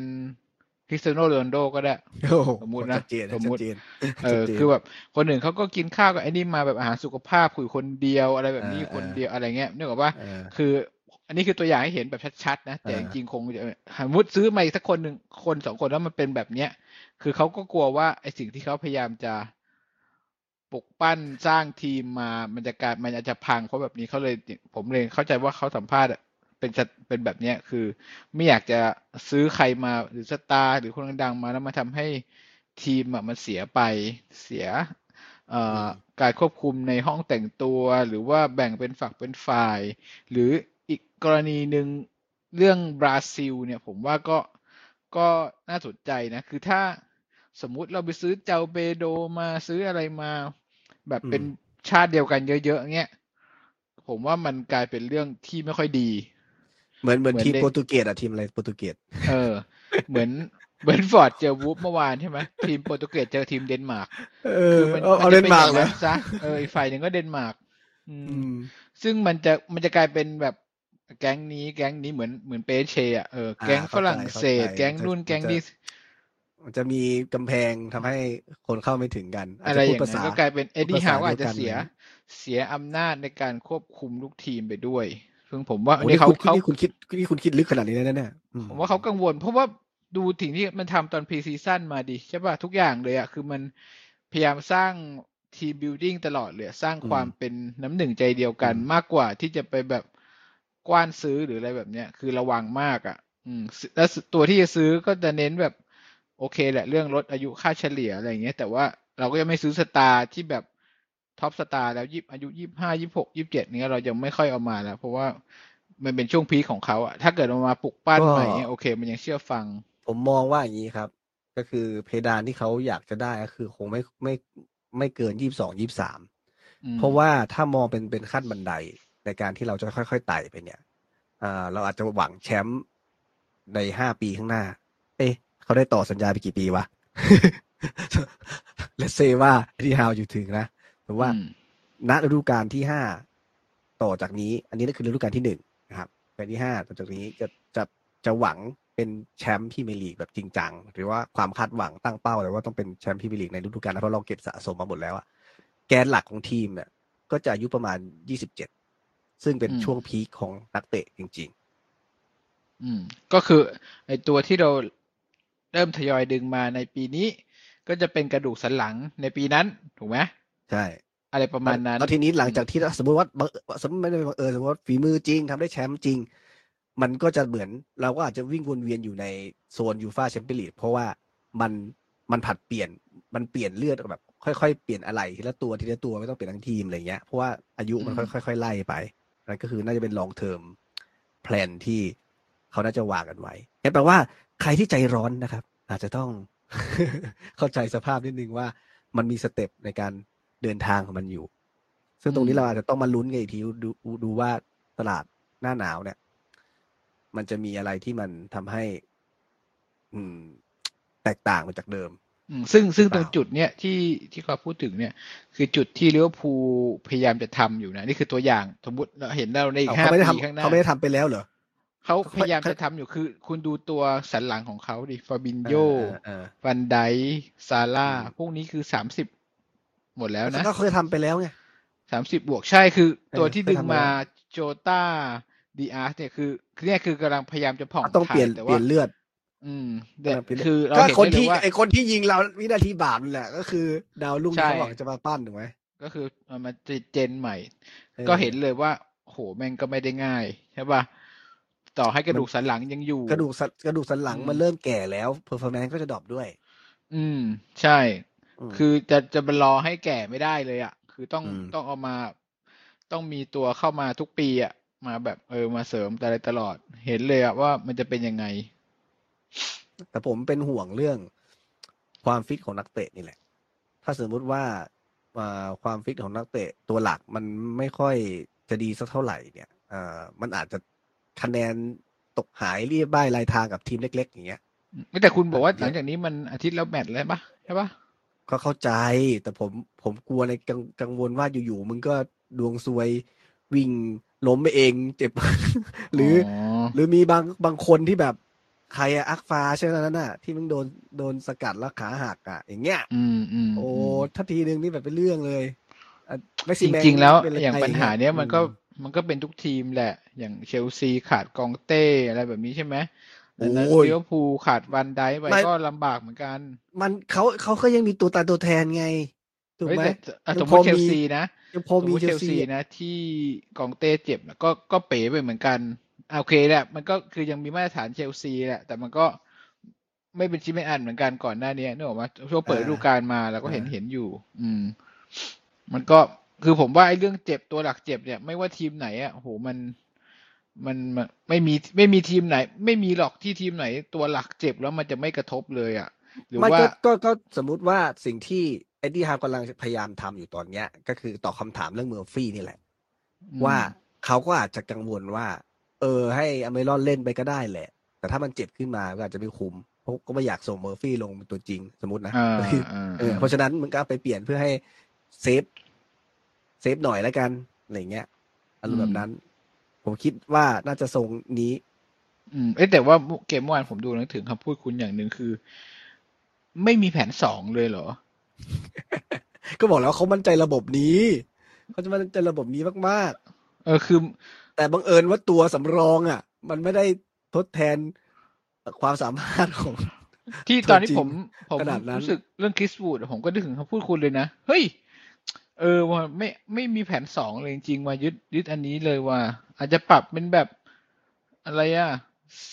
คริสเตียโนโรนัลโดก็ได้โอ้โหสมมุตินะชัดเจนสมมุติชัดเจนเออชัดจนคือแบบคนหนึ่งเขาก็กินข้าวกับไอ้นี่มาแบบอาหารสุขภาพคุยคนเดียวอะไรแบบนี้เออคนเออเดียวอะไรเงี้ยนึกออกปะเออคือ อันนี้คือตัวอย่างให้เห็นแบบชัดๆนะแต่เออจริงๆคงจะสมมติซื้อมาอีกสักคนหนึ่งคนสองคนแล้วมันเป็นแบบเนี้ย คือเขาก็กลัวว่าไอ้สิ่งที่เขาพยายามจะปลุกปั้นสร้างทีมมามันจะกลารมันอาจจะพังเพราะแบบนี้เขาเลยผมเลยเข้าใจว่าเขาสัมภาษณ์อะ เป็นจะเป็นแบบเนี้ยคือ ไม่อยากจะซื้อใครมาหรือสตาร์หรือคนดังๆมาแล้วมาทำให้ทีมอะมันเสียไปเสียเอ่ออการควบคุมในห้องแต่งตัว หรือว่าแบ่งเป็นฝักเป็นฝ่าย หรืออีกกรณีหนึ่งเรื่องบราซิลเนี่ยผมว่าก็ก็น่าสนใจนะ คือถ้าสมมุติเราไปซื้อเจ้าเบโดมาซื้ออะไรมา แบบเป็นชาติเดียวกันเยอะๆเงี้ยผมว่ามันกลายเป็นเรื่องที่ไม่ค่อยดี เหมือนเหมือนเหมือนทีมเด็กโปรตุเกสอะทีมอะไรโปรตุเกสเออ เหมือนเหมือนฟอร์ดเจอวูฟเมื่อวานใช่ไหมทีมโปรตุเกสเจอทีมเดนมาร์กเออมันเอาเอาจะเล่นป็มากอย่งเลยซะเอออีกฝ่ายหนึ่งก็เดนมาร์กอืมอืมซึ่งมันจะมันจะกลายเป็นแบบแก๊งนี้แก๊งนี้เหมือนเหมือนเปเชอะเออแก๊งอ่าฝรั่งเศสเข้าใจแก๊งนู่นมันจะแก๊งนี้มันจะมีกำแพงทำให้คนเข้าไม่ถึงกันอะไรจอจะย่างพูดนั้นภาษาก็กลายเป็นเอ็ดดี้พูดภาฮาษาวก็อาจจะเดียวกันเสียนะเสียอำนาจในการควบคุมลูกทีมไปด้วย ซึ่งผมว่าโอ้อันนี้เขาคุณเขานี่คุณคิดนี่คุณคิดลึกขนาดนี้นะเนี่ยอืผมว่าเขากังวล เพราะว่าดูถึงที่มันทำตอนพรีซีซั่นมาดิใช่ป่ะทุกอย่างเลยอะคือมันพยายามสร้างทีมบิ l ดิ้งตลอดเลยสร้างความเป็นน้ำหนึ่งใจเดียวกันมากกว่าที่จะไปแบบกว้านซื้อหรืออะไรแบบเนี้ย คือระวังมากอะ อืมแล้วตัวที่จะซื้อก็จะเน้นแบบ โอเคแหละ เรื่องลดอายุค่าเฉลี่ยอะไรอย่างเงี้ย แต่ว่าเราก็ยังไม่ซื้อ star ที่แบบ top star แล้วหยิบอายุยี่ห้ายี่หกยี่เจ็ดเนี้ยเรายังไม่ค่อยเอามาแล้ว เพราะว่ามันเป็นช่วง peak ของเขาอะถ้าเกิดเอามาปลุกปั้นใหม่เนี่ยโอเค มันยังเชื่อฟัง ผมมองว่าอย่างนี้ครับ ก็คือเพดานที่เขาอยากจะได้ก็คือคงไม่ไม่ไม่เกินยี่สิบสองยี่สามอืมเพราะว่าถ้ามองเป็นเป็นขั้นบันไดในการที่เราจะค่อยๆไต่ไปเนี่ยอ่าเราอาจจะหวังแชมป์ในห้าปีข้างหน้า เอ๊ะ เขาได้ต่อสัญญาไปกี่ปีวะ เลเซว่าที่ฮาวอยู่ถึงนะ แต่ว่าอืมณฤดูกาลที่ห้าต่อจากนี้ อันนี้ก็คือฤดูกาลที่หนึ่งนะครับกาลที่ห้าต่อจากนี้จะจะจะหวังเป็นแชมป์พรีเมียร์ลีกแบบจริงจังหรือว่าความคาดหวังตั้งเป้าเลยว่าต้องเป็นแชมป์พรีเมียร์ลีกในฤดูกาลนะเพราะเราเก็บสะสมมาหมดแล้วอะแกนหลักของทีมเนี่ยก็จะอายุประมาณยี่สิบเจ็ดซึ่งเป็นอืมช่วงพีคของนักเตะจริงอืม ก็คือไอตัวที่เราเริ่มทยอยดึงมาในปีนี้ ก็จะเป็นกระดูกสันหลังในปีนั้น ถูกไหมๆ ใช่ อะไรประมาณนั้น แล้วทีนี้หลังจากที่สมมติว่าบังสมมติไม่ได้บังเออสมมติว่าฝีมือจริงทำได้แชมป์จริง มันก็จะเหมือนเราก็อาจจะวิ่งวนเวียนอยู่ในโซนยูฟาแชมเปี้ยนลีกเพราะว่ามันมันผลัดเปลี่ยนมันเปลี่ยนเลือดแบบ ค่อยๆ เปลี่ยนอะไรทีละตัวทีละตัวไม่ต้องเปลี่ยนทั้งทีมอะไรเงี้ยเพราะว่าอายุมันอืมค่อยๆไล่ไปนั่นก็คือน่าจะเป็น long-term plan ที่เขาน่าจะวางกันไว้งั้นแปลว่าใครที่ใจร้อนนะครับ อาจจะต้องเข้าใจสภาพนิดนึงว่ามันมีสเต็ปในการ เดินทางของมันอยู่ ซึ่งตรงนี้เราอาจจะต้องมาลุ้นกันอีกทีดูดูดูว่าตลาดหน้าหนาวเนี่ย มันจะมีอะไรที่มันทำให้ อืม แตกต่างไปจากเดิมอืมซึ่งซึ่งหรือตเปรล่างจุดเนี้ยที่ที่เขาพูดถึงเนี่ย คือจุดที่ลิเวอร์พูลพยายามจะทำอยู่นะ นี่คือตัวอย่างสมมติเราเห็นเราในอีเอากห้าเขาไม่ได้ปีทำข้างหน้าเขาไม่ได้ทำไปแล้วเหรอเขาเขาพยายามเขาจะทำอยู่คือ คุณดูตัวสันหลังของเขาดิฟาบินเอโยอเออเออฟันไดซาร่าอืมพวกนี้คือสามสิบ หมดแล้วนะก็เคยทำไปแล้วไงสามสิบบวกใช่คือ ตัวเออที่เคยดึงทำมามาแล้วโจตาดีอาร์เนี่ยคือคือเนี่ยคือกำลังพยายามจะผ่องต้องเปลี่ยนถ่ายแต่เปลี่ว่ายนเลือดอืมแต่กำลังเปลี่ยนเลือดคือเราก็เห็นคนได้เลที่ยว่าไอคนที่ยิงเราวินาทีบาปนั่นแหละ ก็คือ ดาวรุ่งใช่ที่เขาหวังจะมาปั้นถูกไหมก็คือเอามาเจนใหม่ออก็เห็นเลยว่าโหแม่งก็ไม่ได้ง่ายใช่ป่ะต่อให้กระดูกสันหลังยังอยู่ กระดูกสันกระดูกสันหลังอืมมันเริ่มแก่แล้ว performance ก็จะ drop ด้วย อืม ใช่มะ คือจะจะรอให้แก่ไม่ได้เลยอะ คือต้องอืมต้องเอามา ต้องมีตัวเข้ามาทุกปีอะ มาแบบเออมาเสริมอะไรตลอด เห็นเลยอะว่ามันจะเป็นยังไง แต่ผมเป็นห่วงเรื่องความฟิตของนักเตะนี่แหละ ถ้าสมมุติว่าอ่าความฟิตของนักเตะตัวหลักมันไม่ค่อยจะดีสักเท่าไหร่เนี่ยอ่ามันอาจจะคะแนนตกหายเรียบบ้ายลายทางกับทีมเล็ก ๆ อย่างเงี้ยไม่แต่คุณบอกว่าเยอะหลังจากนี้มันอาทิตย์แล้วแมตช์แล้วปะใช่ปะ ก็เข้าใจ แต่ผมผมกลัวในกังกังวลว่าอยู่ๆมึงก็ดวงซวยวิ่งล้มไปเองเจ็บ หรือออหรือมีบางบางคนที่แบบใครอะอักฟาใช่ไหมนั่นน่ะ ที่มึงโดนโดนสกัดแล้วขาหักอะอย่างเงี้ยอืมอืมโอ้อืมถ้าทีนึงนี่แบบเป็นเรื่องเลยอะเม็กจซิแมนริงๆแล้วเป็นะไรอย่างปัญหาเนี้ยมันก็อืมันก็เป็นทุกทีมแหละ อย่างเชลซีขาดกองเต้อะไรแบบนี้ใช่ไหม ดังนั้นโอ้ยลิเวอร์พูลขาดวันไดไปไม่ก็ลำบากเหมือนกัน มันเขาเขาก็ยังมีตัวตายตัวแทนไงถูกเฮ้ยไหมแต่อะยัสงมพมอติเชลมีซีนะยังพอสมมีมติเชเชลลซีซีอะนะ ที่กองเต้เจ็บนะก็ก็เป๋ไปเหมือนกันอะโอเคแหละมันก็คือยังมีมาตรฐานเชลซีแหละ แต่มันก็ไม่เป็นชิ้นเป็นอันเหมือนกันก่อนหน้านี้นึกออกไหมช่วงเปิดฤดูกาลมาเราก็เห็นเห็นอยู่ อืม มันก็คือผมว่าไอ้เรื่องเจ็บตัวหลักเจ็บเนี่ย ไม่ว่าทีมไหนอะโหมัน มันมันไม่มีไม่มีทีมไหน ไม่มีหรอกที่ทีมไหน ตัวหลักเจ็บแล้วมันจะไม่กระทบเลยอะ หรือไม่ว่าก็ก็ก็สมมุติว่าสิ่งที่เอ็ดดี้ฮาวกำลังพยายามทำอยู่ตอนเนี้ย ก็คือตอบคำถามเรื่องเมอร์ฟี่นี่แหละอืมว่าเขาก็อาจจะกังวลว่า เออ ให้อเมรอนเล่นไปก็ได้แหละ แต่ถ้ามันเจ็บขึ้นมาก็อาจจะไม่คุ้มเพราะก็ไม่อยากส่งเมอร์ฟี่ลงเป็นตัวจริงสมมตินะอ่าคืออ่าเออเพราะฉะนั้นมึงก็เอาไปเปลี่ยนเพื่อให้ safe safe หน่อยแล้วกันอะไรเงี้ยอารมณ์แบบนั้น ผมคิดว่าน่าจะทรงนี้ อืมเอ้ยแต่ว่าเกมเมื่อวานผมดูนึกถึงคำพูดคุณอย่างหนึ่งคือ ไม่มีแผนสองเลยเหรอ ก็บอกแล้วเขามั่นใจระบบนี้เขาจะมั่นใจระบบนี้มากเออคือๆแต่บังเอิญว่าตัวสำรองอะ มันไม่ได้ทดแทนความสามารถของที่ตัวตอนที่จริงผมผมขนาดนั้นรู้สึกเรื่องคริสวูดผมก็นึกถึงคำพูดคุณเลยนะ เฮ้ย เออว่าไม่ไม่มีแผนสองเลยจริงๆว่ายึดยึดอันนี้เลยว่า อาจจะปรับเป็นแบบอะไรอะ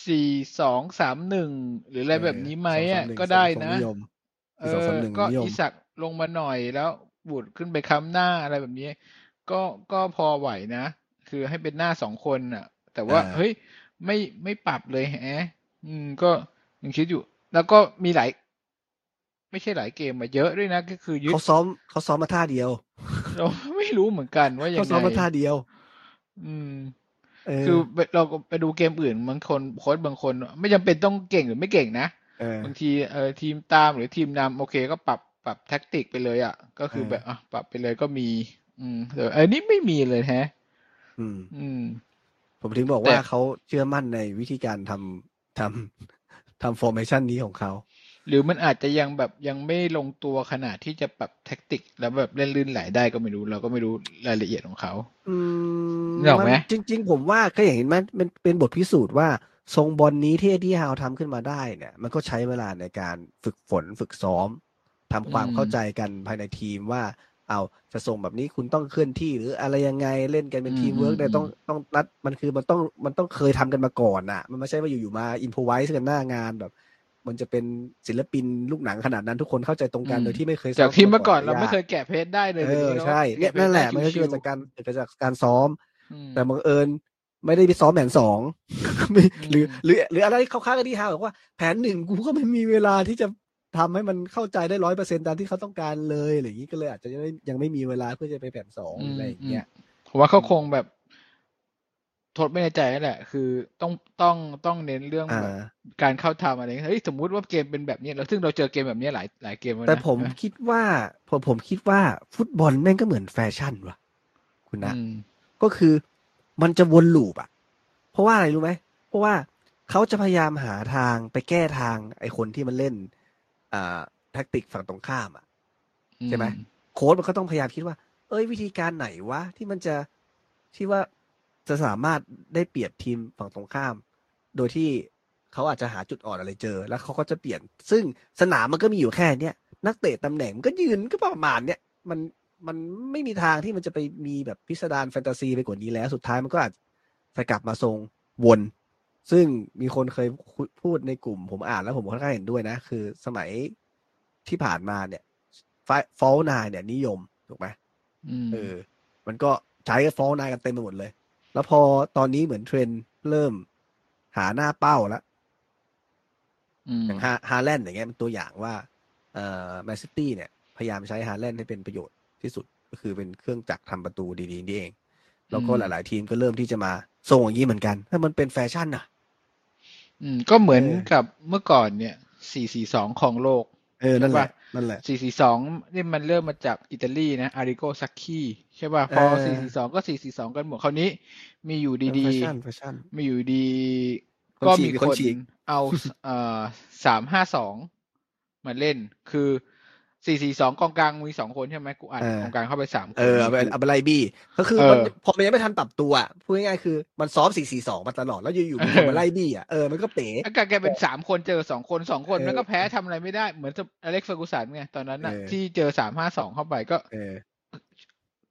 สี่สองสามหนึ่งหรืออะไรแบบนี้ไหมอะสงสาหนึ่งก็ได้สองนะนิยมเอสองอสามหนึ่งก็นิยมอิสักลงมาหน่อยแล้วบูดขึ้นไปค้ำหน้าอะไรแบบนี้ ก็ก็พอไหวนะ คือให้เป็นหน้าสองคนอะ แต่ว่าอ่าเฮ้ยไม่ไม่ปรับเลยแฮะอืมก็ยังคิดอยู่ แล้วก็มีหลาย ไม่ใช่หลายเกมมาเยอะด้วยนะ ก็คือยึดเขาซ้อมเขาซ้อมมาท่าเดียว เราไม่รู้เหมือนกันว่ายัเขางซ้อมไงมาท่าเดียว อืมเออคือเราก็ไปดูเกมอื่นบางคนโค้ชบางคน ไม่จำเป็นต้องเก่งหรือไม่เก่งนะเออบางทีเออทีมตามหรือทีมนำโอเคก็ปรับปรับแท็กติกไปเลยอะ ก็คือเออแบบอะปรับไปเลยก็มี อืมแต่อันนี้ไม่มีเลยแฮะ อืม อืม ผมถึงบอกแต่ว่าเขาเชื่อมั่นในวิธีการทำทำทำ formation นี้ของเขา หรือมันอาจจะยังแบบยังไม่ลงตัวขนาดที่จะปรับแท็กติก แล้วแบบเล่นลื่นไหลได้ก็ไม่รู้ เราก็ไม่รู้รายละเอียดของเขาอืมนึกออกไหมนจริง ๆ ผมว่าก็อย่างเห็นไหมเป็นเป็นบทพิสูจน์ว่าทรงบอลนี้ที่เอ็ดดี้ฮาวทำขึ้นมาได้เนี่ย มันก็ใช้เวลาในการฝึกฝนฝึกซ้อมทำความเข้าใจกันภายในทีมว่า เอาจะส่งแบบนี้คุณต้องเคลื่อนที่หรืออะไรยังไงเล่นกันเป็นทีมเวิร์กเนี่ยต้องต้องนัดมันคือมันต้องมันต้องเคยทำกันมาก่อนน่ะ มันไม่ใช่ว่าอยู่ๆมาอินพไวส์กันหน้างานแบบ มันจะเป็นศิลปินลูกหนังขนาดนั้นทุกคนเข้าใจตรงกันอืมโดยที่ไม่เคยซ้จากทีมเมื่อก่อนยเราไม่เคยแกะเพจได้เลยเอดี๋ยวอนี้ราใช่เนี่ยแกะเพจนั่นแหละได้มันก็ชิเกิวดๆจากการเกิดจากการซ้อมอืมแต่บังเอิญไม่ได้ไปซ้อมแผนสองไม่อืมหรือหรือหรืออะไรเขาค้ากันที่ฮาวบอกว่าแผนหนึ่งกูก็ไม่มีเวลาที่จะทำให้มันเข้าใจได้ร้อยเปอร์เซ็นตามที่เขาต้องการเลยอะไรอย่างนี้ก็เลยอาจจะยังไม่ยังไม่มีเวลาเพื่อจะไปแผนสองหรืออะไรอย่างเงี้ยผมว่าเขาคงแบบโทษไม่ในใจนั่นแหละ คือต้องต้องต้องเน้นเรื่องอ่าแบบการเข้าทำอะไรเงี้ยเฮ้ยสมมุติว่าเกมเป็นแบบนี้แล้วซึ่งเราเจอเกมแบบนี้หลายหลายเกมล้วนะแต่ผมใช่ไหคิดว่าผมผมคิดว่าฟุตบอลแม่งก็เหมือนแฟชั่นว่ะ คุณนะอืมก็คือมันจะวนลูปอะ เพราะว่าอะไรรู้ไหม เพราะว่าเขาจะพยายามหาทางไปแก้ทางไอ้คนที่มันเล่น อ่าแท็กติกฝั่งตรงข้ามอะใช่ไหมโค้ชมันก็ต้องพยายามคิดว่า เอ้ยวิธีการไหนวะที่มันจะที่ว่า จะสามารถได้เปรียบทีมฝั่งตรงข้าม โดยที่เขาอาจจะหาจุดอ่อนอะไรเจอ แล้วเขาก็จะเปลี่ยน ซึ่งสนามมันก็มีอยู่แค่เนี้ยนักเตะตำแหน่งมันก็ยืนก็ประมาณเนี้ยมันมันไม่มีทางที่มันจะไปมีแบบพิสดารแฟนตาซีไปกว่านี้แล้ว สุดท้ายมันก็อาจจะกลับมาทรงวน ซึ่งมีคนเคยพูดในกลุ่ม ผมอ่านแล้วผมค่อนข้างเห็นด้วยนะ คือสมัยที่ผ่านมาเนี่ยฟอลนายเนี่ยนิยมถูกไหมอืมเออ มันก็ใช้ฟอลนายกันเต็มไปหมดเลย แล้วพอตอนนี้เหมือนเทรนด์เริ่มหาหน้าเป้าแล้วอืมอย่างฮาฮาแลนด์อย่างเงี้ยเป็นตัวอย่างว่าเอ่อแมนซิตี้เนี่ย พยายามใช้ฮาแลนด์ให้เป็นประโยชน์ที่สุดก็คือเป็นเครื่องจักรทำประตูดีๆนี่เอง แล้วก็หลายๆ ทีมก็เริ่มที่จะมาส่งอย่างนี้เหมือนกัน ถ้ามันเป็นแฟชั่นน่ะ อืม ก็เหมือนเออกับเมื่อก่อนเนี่ย สี่สี่สองของโลก เออ นั่นแหละใช่ปะ นั่นแหละสี่สี่สองนี่มันเริ่มมาจากอิตาลีนะอาริโกซาคคี่ใช่ป่ะ พอเออสี่สี่สองก็สี่สี่สองกันหมดคราวนี้ มีอยู่ดีแฟชั่นแฟชั่นๆมีอยู่ดีคนก็ฉีกมีคคนนฉีกเอาเอ่อสามห้าสองมาเล่น คือ สี่สี่สองกองกลางมีสองคนใช่ไหมกูอ่านเออกองกลางเข้าไปสามคนเออเอาไปเอาไปไล่บี้ก็คือเออมันพอมันยังไม่ทันปรับตัวอะพูดง่ายๆคือมันซ้อมสี่สี่สองมาตลอดแล้วอยู่ๆมันเออมาไล่บี้อะเออมันก็เป๋อากาศแกเป็นสามคนเจอสองคนสองคนเออแล้วก็แพ้ทำอะไรไม่ได้เหมือนอเล็กซ์เฟอร์กูสันไงตอนนั้นน่ะเออที่เจอสามห้าสองเข้าไปก็เออ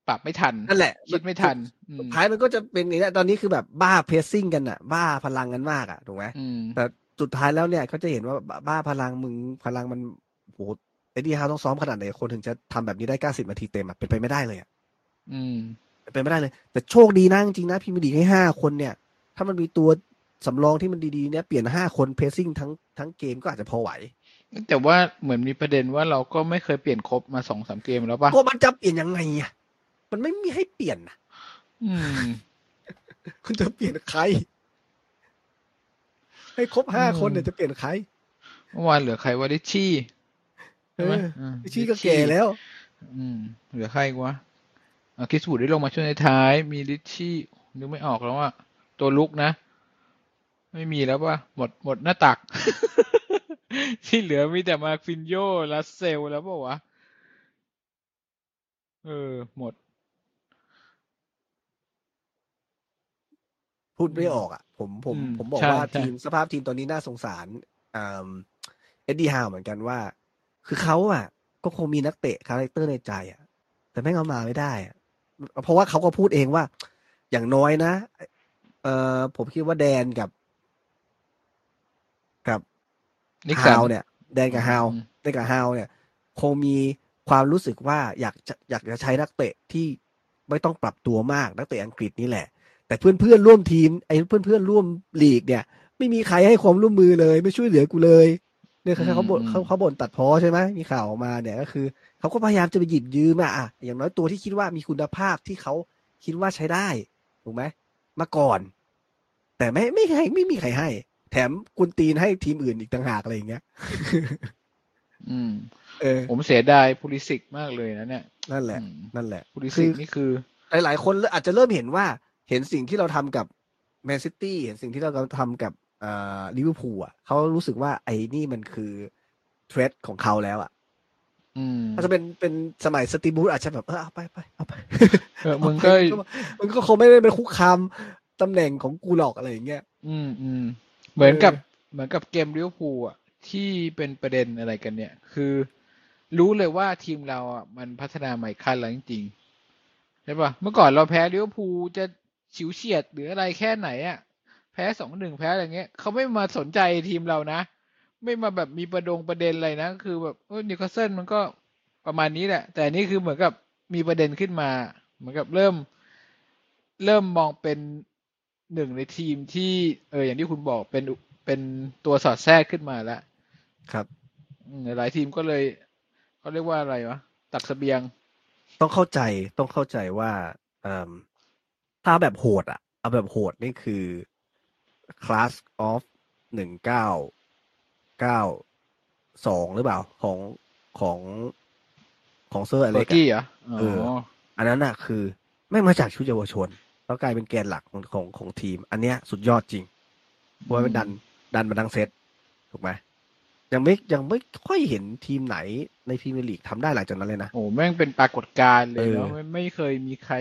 ปรับไม่ทันนั่นแหละคิดไม่ทันอืมสุดท้ายมันก็จะเป็นอย่างนี้แหละตอนนี้คือแบบบ้า pressing กันอะ บ้าพลังกันมากอะถูกไหมอืมแต่สุดท้ายแล้วเนี่ยเขาจะเห็นว่าบ้าบ้าพลังมึงพลังมันโห เอ็ดดี้ฮาวต้องซ้อมขนาดไหนคนถึงจะทำแบบนี้ได้เก้าสิบนาทีเต็มอะเป็นไปไม่ได้เลยอะอืมเป็นไปไม่ได้เลย แต่โชคดีนะจริงๆนะพรีเมียร์ลีกให้ห้าคนเนี่ย ถ้ามันมีตัวสำรองที่มันดีๆเนี่ยเปลี่ยนห้าคน pressing ทั้งทั้งเกมก็อาจจะพอไหว แต่ว่าเหมือนมีประเด็นว่าเราก็ไม่เคยเปลี่ยนครบมาสองสามเกมแล้วป่ะก็มันจะเปลี่ยนยังไงอะมันไม่มีให้เปลี่ยนนะอืมคุณจะเปลี่ยนใคร ให้ครบห้าอืมคนเนี่ยจะเปลี่ยนใครเมื่อวานเหลือใครวะดิช ชี่ใช่ไหมเออมชี่ก็แก่แล้ว อืมเหลือใครอีกวะอะคิสบูดได้ลงมาช่วยในท้าย มีดิชชี่นึกไม่ออกแล้วว่าตัวรุกนะ ไม่มีแล้วป่ะ หมดหมดหน้าตัก ที่เหลือมีแต่มาฟินโยลัสเซลแล้วป่ะวะ เออ หมด พูดไม่ออกอะ ผมผมอืมผมบอกใช่ว่าใช่ทีมสภาพทีมตอนนี้น่าสงสารอ่าเอ็ดดี้ฮาวเหมือนกันว่า คือเขาอะ ก็คงมีนักเตะ character ในใจอะ แต่แม่งเอามาไม่ได้อะเพราะว่าเขาก็พูดเองว่า อย่างน้อยนะเอ่อผมคิดว่าแดนกับ กับนิกสันฮาวเนี่ย แดนกับฮาวอืมแดนกับฮาวเนี่ย คงมีความรู้สึกว่าอยากจะอยากจะใช้นักเตะที่ไม่ต้องปรับตัวมากนักเตะอังกฤษนี่แหละ แต่เพื่อนเพื่อนๆร่วมทีมไอ้เพื่อนเพื่อนๆร่วมลีกเนี่ย ไม่มีใครให้ความร่วมมือเลย ไม่ช่วยเหลือกูเลย เนี่ยเขาเขาบ่นอืมเขาเขาบ่นตัดพ้อใช่ไหมมีข่าวออกมาเนี่ยก็คือเขาก็พยายามจะไปหยิบยืมอะอะอย่างน้อยตัวที่คิดว่ามีคุณภาพที่เขาคิดว่าใช้ได้ถูกไหมมาก่อน แต่ไม่ไม่ให้ไม่มีใครให้ แถมกุนตีนให้ทีมอื่นอีกต่างหากอะไรอย่างเงี้ย อืม เออ ผมเสียดายพูลิสิกมากเลยนะเนี่ยนั่นแหละอืมนั่นแหละพูลิคืสิกอนี่คือ หลาย ๆ คนอาจจะเริ่มเห็นว่าเห็นสิ่งที่เราทำกับแมนซิตี้เห็นสิ่งที่เราทำกับอ่า ลิเวอร์พูลอะเขารู้สึกว่าไอ้นี่มันคือเทรดของเขาแล้วอะอืมถ้าจะเป็นเป็นสมัยสตีบูธอาจจะแบบเออเอาไปไปเอาไปเออมึงก็มันก็คงไม่ได้เป็นคุกคามตำแหน่งของกูหรอกอะไรอย่างเงี้ยอืมอืมเหมือนกับเออเหมือนกับเกมลิเวอร์พูลอะที่เป็นประเด็นอะไรกันเนี่ย คือ รู้เลยว่าทีมเราอะมันพัฒนาใหม่ขั้นแล้วจริงๆใช่ปะเมื่อก่อนเราแพ้ลิเวอร์พูลจะฉิวเฉียดหรืออะไรแค่ไหนอะ แพ้สองหนึ่งแพ้อะไรเงี้ยเขาไม่มาสนใจทีมเรานะ ไม่มาแบบมีประดงประเด็นอะไรนะ คือแบบเออนิวคาสเซิลมันก็ประมาณนี้แหละ แต่อันนี้คือเหมือนกับมีประเด็นขึ้นมา เหมือนกับเริ่ม เริ่มมองเป็นหนึ่งในทีมที่เอออย่างที่คุณบอกเป็นเป็นตัวสอดแทรกขึ้นมาแล้วครับอืมหลายทีมก็เลยเขาเรียกว่าอะไรวะตักเสบียง ต้องเข้าใจต้องเข้าใจว่าเอ่มถ้าแบบโหดอะเอาแบบโหดนี่คือ Class of หนึ่งเก้าเก้าสองหรือเปล่าของของของเซอร์อเบเล็อกร์อะกี้เหรออ๋เออออันนั้นน่ะคือแม่งมาจากชุดเยาวชน แล้วกลายเป็นแกนหลักของของของทีม อันเนี้ยสุดยอดจริงเพราะว่ามันดันดันมาทั้งเซตถูกไหมยังไม่ยังไม่ค่อยเห็นทีมไหนในพรีเมียร์ลีกทำได้หลังจากนั้นเลยนะ โอ้แม่งเป็นปรากฏการณ์เลยเนาะเออไม่ไม่เคยมีใคร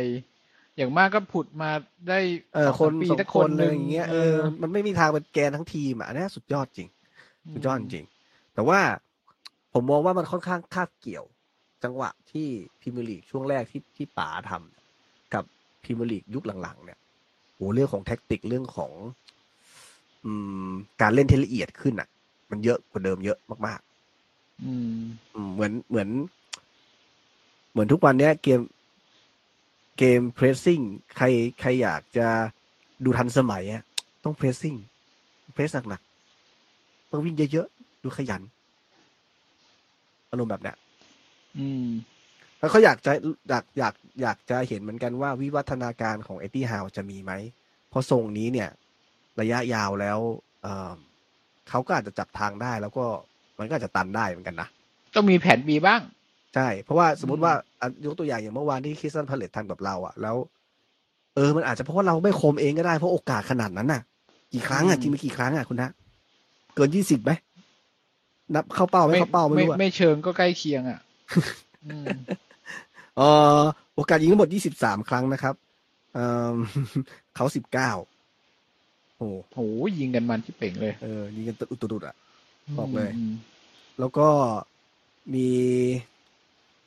อย่างมากก็ผุดมาได้เออสองคนสามปีสองถ้าคคนนอะหไรนึ่งอย่างเงี้ยเออมันไม่มีทางเป็นแกนทั้งทีมอะอันเนี้ยสุดยอดจริง สุดยอดจริง แต่ว่าผมมองว่ามันค่อนข้างคาบเกี่ยว จังหวะที่พรีเมียร์ลีกช่วงแรกที่ที่ป๋าทำกับพรีเมียร์ลีกยุคหลังๆ เนี่ยโหเรื่องของแท็กติกเรื่องของ อืม การเล่นที่ละเอียดขึ้นอะ มันเยอะกว่าเดิมเยอะมากอืมๆอืมเหมือนเหมือน เหมือนทุกวันเนี้ยเกม เกมเพรสซิ่งใครใครอยากจะดูทันสมัยอะต้องเพรสซิ่งเพรสหนักๆต้องวิ่งเยอะๆ ดูขยัน อารมณ์แบบเนี้ยอืม แล้วเขาอยากจะอยากอยากอยากจะเห็นเหมือนกันว่าวิวัฒนาการของเอ็ดดี้ฮาวจะมีไหม เพราะทรงนี้เนี่ย ระยะยาวแล้ว เอ่อเขาก็อาจจะจับทางได้แล้วก็มันก็อาจจะตันได้เหมือนกันนะ ต้องมีแผน B บ้าง ใช่ เพราะว่าสมมติอืมว่าอะยกตัวอย่างอย่างเมื่อวานที่คริสตันพาเลตทำกับเราอะแล้ว เออ มันอาจจะเพราะว่าเราไม่คมเองก็ได้เพราะโอกาสขนาดนั้นน่ะ กี่ครั้งอะจริงไปกี่ครั้งอะคุณนะเกินยี่สิบไหมนับเข้าเป้าไม่เข้าเป้าไม่ไม่รู้อะไม่เชิงก็ใกล้เคียงอะอืมเออโอกาสยิงทั้งหมด23ครั้งนะครับเออเขา19โอ้โหยิงกันมันที่เป่งเลย เออยิงกันอุตุดๆอะบอกเลยมแล้วก็มี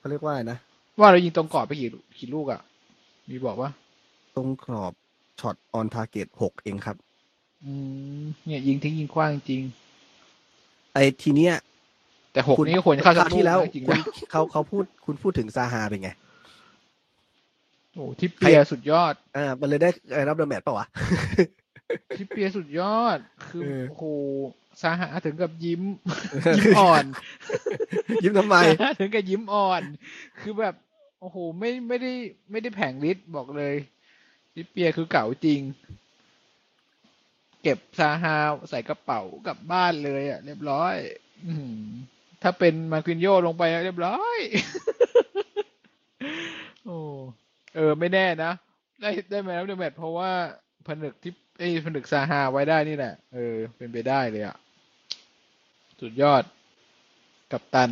เขาเรียกว่าอะไรนะ ว่าเรายิงตรงกรอบไปกี่กี่ลูกอะ มีบอกว่า ตรงกรอบ shot on target 6เองครับ อืมเนี่ย ยิงทิ้งยิงคว้างจริง ไอ้ทีเนี้ย แต่หกนี่ก็ควรจะเข้าคสัรากวลูที่กแล้วนะจริงคุณนะเขาเขาพูดคุณพูดถึงซาฮาเป็นไงโอ้ที่เปียร์สุดยอด อ่า มันเลยได้รับเดอะแมตช์ป่าวะ ที่เปียร์สุดยอด คือเออโอ้โหสาหาถึงกับยิ้ม ยิ้มอ่อน ยิ้มทำไมสาหาถึงกับยิ้มอ่อน คือแบบ โอ้โห ไม่ไม่ได้ไม่ได้แผงฤทธิ์บอกเลยที่เปียร์คือเก่าจริง เก็บซาฮาใส่กระเป๋ากลับบ้านเลยอะ เรียบร้อย อือหือถ้าเป็นมาควินโยลงไปเรียบร้อย โอ้เออ ไม่แน่นะ ได้ได้ Man of the Match เพราะว่าผนึกที่ ไอ้ยผนึกซาฮาไว้ได้นี่แหละ เออ เป็นไปได้เลยอะ สุดยอด กัปตัน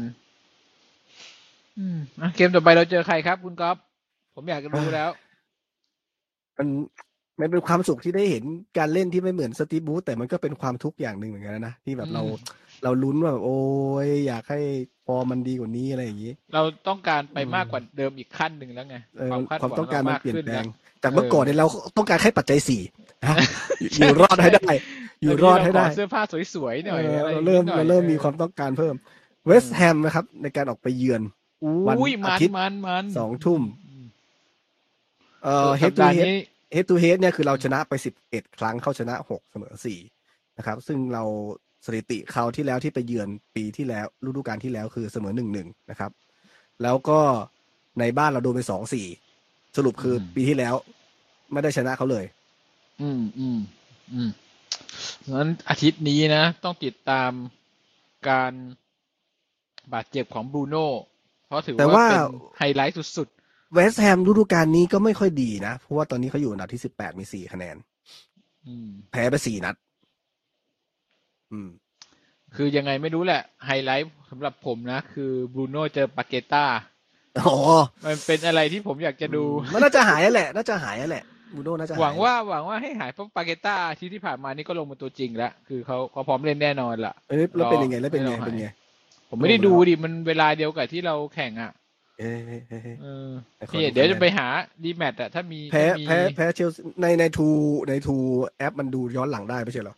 อืมอะเกมต่อไปเราเจอใครครับ คุณก๊อฟผมอยากจะรู้แล้ว มันมันเป็นความสุขที่ได้เห็นการเล่นที่ไม่เหมือนสตีฟบูธแต่มันก็เป็นความทุกข์อย่างหนึ่งเหมือนกันนะที่แบบเราอืมเราลุ้นว่าแบบโอ้ยอยากให้ฟอร์มมันดีกว่านี้อะไรอย่างนี้ เราต้องการไปอืมมากกว่าเดิมอีกขั้นหนึ่งแล้วไงเออความคาดหความวังต้องการมันมากเปลี่ยนขึ้นแปลนะง จากเมื่อก่อนเออเนี่ยเราต้องการแค่ปัจจัยสี่นะอยู่รอดให้ได้ อยู่รอดให้ได้ตนนี้เาขเสื้อผ้าสวยๆหน่อยเอออะไรเราเริ่มนิดหน่อยเราเริ่มออมีความต้องการเพิ่ม เวสต์แฮมนะครับ ในการออกไปเยือนวันอุ้ยมัอานทิตย์มันมันสองทุ่มเอ่อเฮสัดปทูดาห์เฮดนี้เฮดทูเฮดเนี่ยคือเราชนะไปสิบเอ็ดครั้งเข้าชนะหกเสมอสี่นะครับ ซึ่งเราสถิติคราวที่แล้วที่ไปเยือนปีที่แล้วฤดูกาลที่แล้วคือเสมอหนึ่งหนึ่งนะครับ แล้วก็ในบ้านเราโดนไปสองสี่ สรุปคืออมปีที่แล้ว ไม่ได้ชนะเขาเลย อืมอืมอืมงั้นอาทิตย์นี้นะ ต้องติดตามการบาดเจ็บของบรูโน่เพราะถือแต่ว่าว่าเป็นไฮไลท์สุดเวสต์แฮมฤดูกาลนี้ก็ไม่ค่อยดีนะ เพราะว่าตอนนี้เขาอยู่อันดับที่สิบแปดมีสี่คะแนนๆอืมแพ้ไปสี่นัด อืม คือยังไงไม่รู้แหละ ไฮไลท์สำหรับผมนะ คือบรูโน่เจอปาเกต้า อ๋อมันเป็นอะไรที่ผมอยากจะดู มันน่าจะหายแล้วแหละ น่าจะหายแล้วแหละบรูโน่น่าจะยหวังว่าหวังว่าให้หายเพราะปาเกต้าอาที่ที่ผ่านมานี่ก็ลงมาตัวจริงแล้วคือเขาเขาพร้อมเล่นแน่นอนล่ะเอ้ยแล้วเป็นยังไงรอแล้วเป็นไงให้เราหายเป็นไง ผมไม่ได้ดูดิมันเวลาเดียวกับที่เราแข่งอะเอ้ยเอ้ยเอ้ยเอ้ยเออแต่ขอดูนี่เดี๋ยวคะแนนจะไปหาดีแมทอะถ้ามีแพ้ถ้ามีแพ้แพ้เชลซีในในทูในทูแอปมันดูย้อนหลังได้ไม่ใช่เหรอ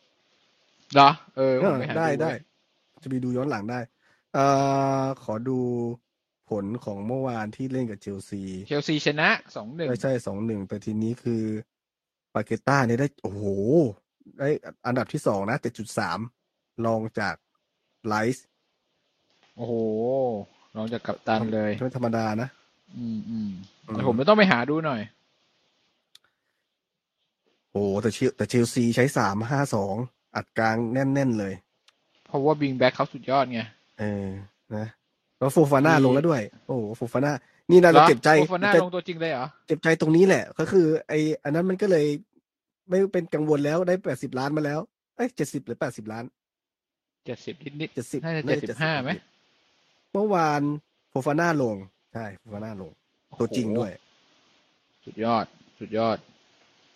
เหรอเออเอผมอปหาได้ว้ได้จะมีดูย้อนหลังได้ เอ่อขอดู ผลของเมื่อวานที่เล่นกับเชลซี เชลซีชนะสองหนึ่งไม่ใช่สองหนึ่งแต่ทีนี้คือปาเกต้าเนี่ยได้ โอ้โห ได้อันดับที่สองนะเจ็ดจุดสามรองจากไลซ์โอ้โหลองจากกัปตันเลยไม่ธรรมดานะ อืมอืมอืมแต่ผมไม่ต้องไปหาดูหน่อย โอ้แต่เชลแต่เชลซีใช้สามห้าสองอัดกลางแน่น ๆ เลย เพราะว่าบิงแบ็คเขาสุดยอดไง เออ นะ แล้วโฟฟาน่ามีลงแล้วด้วย โอ้โหโฟฟาน่านี่นะเราเจ็บใจโอฟาน่าเจ็บลงตัวจริงเลยเหรอเจ็บใจตรงนี้แหละ ก็คือ ไออันนั้นมันก็เลย ไม่เป็นกังวลแล้วได้แปดสิบล้านมาแล้วเอ้ยเจ็ดสิบหรือแปดสิบล้านเจ็ดสิบนิดเจ็ดสิบๆน่าจะเจ็ดสิบห้าไหมเมื่อวานโฟฟาน่าลงใช่โฟฟาน่าลง ตัวจริงด้วย สุดยอด สุดยอด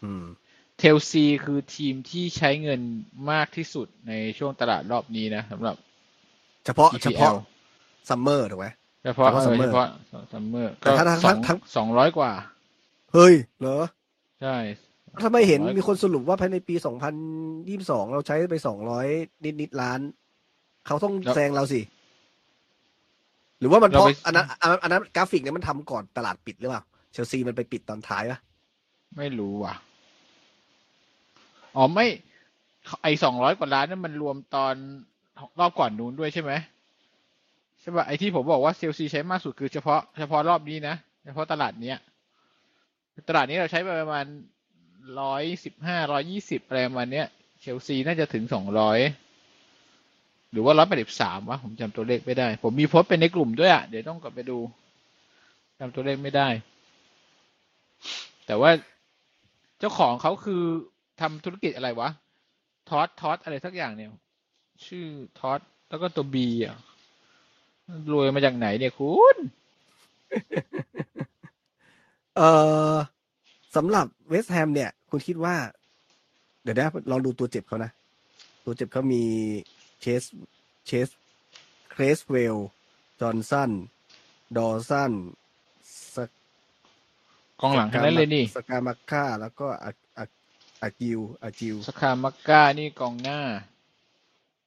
อืมเชลซีคือทีมที่ใช้เงินมากที่สุดในช่วงตลาดรอบนี้นะสำหรับ เฉพาะ EPL เฉพาะ summer ถูกไหมเฉพาะเฉพาะเออ Summer เฉพาะsummer แต่ก็ถ้าสทั้องงทั้งสองร้อยกว่า เฮ้ย เหรอ ใช่ทำไมเห็น200มีคนสรุปว่าภายในปีสองพันยี่สองเราใช้ไปสองร้อยนิดนิดๆล้าน เขาต้องแล้วแซงเราสิ หรือว่ามันเพเราราะไปอันนั้นอันนั้นอันนั้นกราฟิกเนี่ยมันทำก่อนตลาดปิดหรือเปล่า เชลซีมันไปปิดตอนท้ายปะไม่รู้ว่ะ อ๋อไม่ ไอสองร้อยกว่าล้านนั่นมันรวมตอนรอบก่อนนู้นด้วยใช่ไหม ใช่ป่ะไอที่ผมบอกว่าเซลซีใช้มากสุดคือเฉพาะเฉพาะรอบนี้นะเฉพาะตลาดเนี้ย ตลาดนี้เราใช้ไปประมาณร้อยสิบห้าร้อยี่สิบอะไรประมาณเนี้ยเชลซีน่าจะถึงสองร้อยหรือว่าร้อยแปดสิบสามวะผมจำตัวเลขไม่ได้ ผมมีโพสต์เป็นในกลุ่มด้วยอะ เดี๋ยวต้องกลับไปดูจำตัวเลขไม่ได้ แต่ว่าเจ้าของเขาคือทำธุรกิจอะไรวะทอสทอสอะไรสักอย่างเนี่ย ชื่อทอสแล้วก็ตัวบีอะ รวยมาจากไหนเนี่ยคุณเออสำหรับเวสต์แฮมเนี่ย คุณคิดว่า เดี๋ยวนะลองดูตัวเจ็บเขานะ ตัวเจ็บเขามีเชสเชสเครสเวล จอห์นสัน ดอสันสกองหลังทั้งนั้นเลยนี่ สกามาค่าแล้วก็อาอาอากิวอาจิวสคามักก้านี่กองหน้า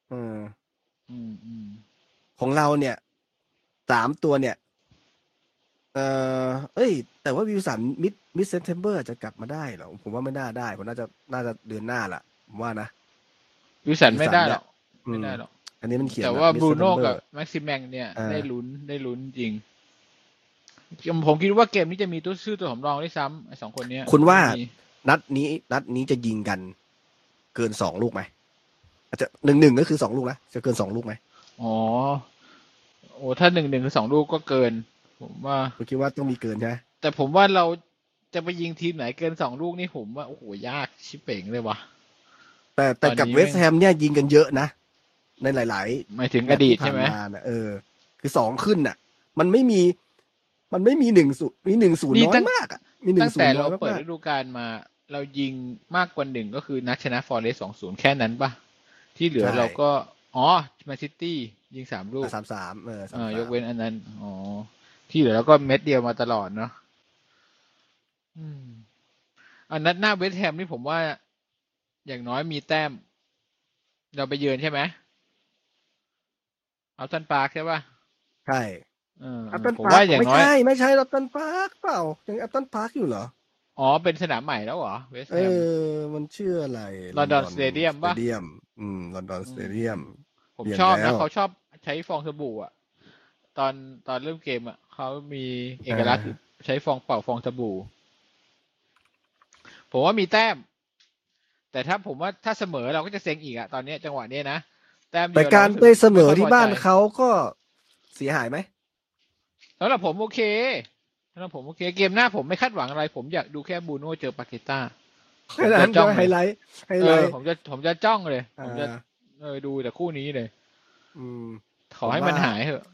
เออ อืมอืมของเราเนี่ย สามตัวเนี่ย เออเอ้ย แต่ว่าวิลสัน mid mid September จะกลับมาได้เหรอ ผมว่าไม่น่าได้ ผมน่าจะน่าจะเดือนหน้าละผมว่านะ วิลสันไม่ได้หรอกอืไม่ได้หรอก อันนี้มันเขียนแต่ว่าบบบรูโน่ mid-September กับแม็กซิแมงเนี่ยอ่าได้ลุ้นได้ลุ้นจริง ผมคิดว่าเกมนี้จะมีตัวชื่อตัวสำรองด้วยซ้ำไอ้สองคนเนี้ย คุณว่ามีนัดนี้ นัดนี้จะยิงกัน เกินสองลูกไหมอาจจะหนึ่งหนึ่งก็คือสองลูกนะจะเกินสองลูกไหมอ๋อโอ้ถ้าหนึ่งหนึ่งคือสองลูกก็เกิน ผมว่าคุณคิดว่าต้องมีเกินใช่ไหมแต่ผมว่าเราจะไปยิงทีมไหนเกินสองลูกนี่ผมว่าโอ้โหยากชิบเป่งเลยว่ะแต่แต่ตอนนี้กับเวสต์แฮมเนี่ยยิงกันเยอะนะ ในหลายๆหมายถึงอดีตใช่ไหมที่ผ่านาน่ะเออ คือสองขึ้นน่ะ มันไม่มี มันไม่มีหนึ่งศูนย์มีหนึ่งศูนย์นี่น้อตั้ยงมากอะมีหนึ่ตั้งงศูนแต่ย์น้เราอยเปิดมากฤดูกาลมา เรายิงมากกว่าหนึ่งก็คือนัดชนะฟอร์เรสสองศูนย์แค่นั้นปะที่เหลือเราก็ อ๋อแมนซิตี้ยิงสามลูกสามสามเออสามอ่าสามยกเว้นอันนั้น อ๋อ ที่เหลือแล้วก็เม็ดเดียวมาตลอดเนาะอืม อันนัดหน้าเวสต์แฮมนี่ผมว่า อย่างน้อยมีแต้ม เราไปเยือนใช่ไหมอัพตันปาร์คใช่ป่ะ ใช่เอออัพตันผมพาร์ว่าคอย่างไม่น้อยใช่ไม่ใช่อัพตันพาร์คเปล่ายังอัพตันพาร์คอยู่เหรออ๋อ เป็นสนามใหม่แล้วเหรอเวสต์เอแฮมอมันชื่ออะไร London Stadium ปะ Stadium อืม London Stadium ผมเปลี่ยนชอบแล้นะวเขาชอบใช้ฟองสบู่อะตอนตอนเริ่มเกมอะเขามีเอกลักษณ์คือใช้ฟองเป่าฟองสบู่ ผมว่ามีแต้ม แต่ถ้าผมว่าถ้าเสมอเราก็จะเซ็งอีกอะตอนเนี้ยจังหวะเนี้ยนะแต้มเดีแต่ยวการสึไปเสมอที่ไค่ยพใจบ้านเขาก็เสียหายไหมสำหรับผมโอเคสำหรับผมโอเคเกมหน้าผมไม่คาดหวังอะไร ผมอยากดูแค่บูโน่เจอปาเกต้าแค่นั้นจ้ก็องเลยไฮไลท์ไฮเอไลอท์ผมจะผมจะจ้องเลย ผมจะอ่า เออดูแต่คู่นี้เลย อืม ขอให้มันผมว่าหายเถอะ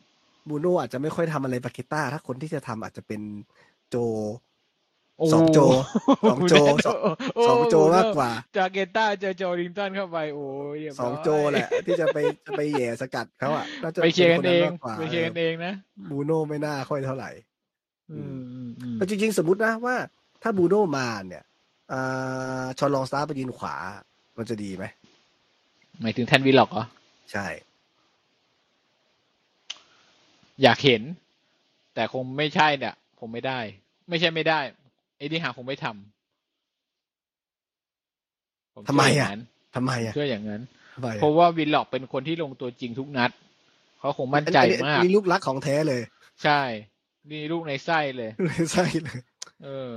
บูโน่อาจจะไม่ค่อยทำอะไรปาเกต้า ถ้าคนที่จะทำอาจจะเป็นโจโอ้สองโจสองโจแน่นนสองโอ้สองโจบูโน่มากกว่า จากเกต้าเจอโจลิงตันเข้าไปโอ้ยเรียบร้ยสองโจแหละ ที่จะไปจะไปแหย่สกัดเขาอะน่าจะไปเคลียร์กันเองป็คมากกว่าไปเคลียร์กันเองนะบูโน่ไม่น่าค่อยเท่าไหร่อืมอืมอืมแต่จริง ๆ สมมตินะว่า ถ้าบูโน่มาเนี่ยอ่าชอนลองสตาร์ไปยืนขวา มันจะดีไหม หมายถึงแทนวีล็อกเหรอ ใช่ อยากเห็น แต่คงไม่ใช่เนี่ยผมไม่ได้ ไม่ใช่ไม่ได้ไอ้นี่หาคงไม่ทำผทำไมเชื่อะย่างนั้นทำไมอะเชื่ออย่างนั้น ทำไมเพราะว่าวินล็อกเป็นคนที่ลงตัวจริงทุกนัด เขาคงมั่นใจอัอัมากนี่ลูกรักของแท้เลยใช่ นี่ลูกในไส้เลย ใช่เลยเออ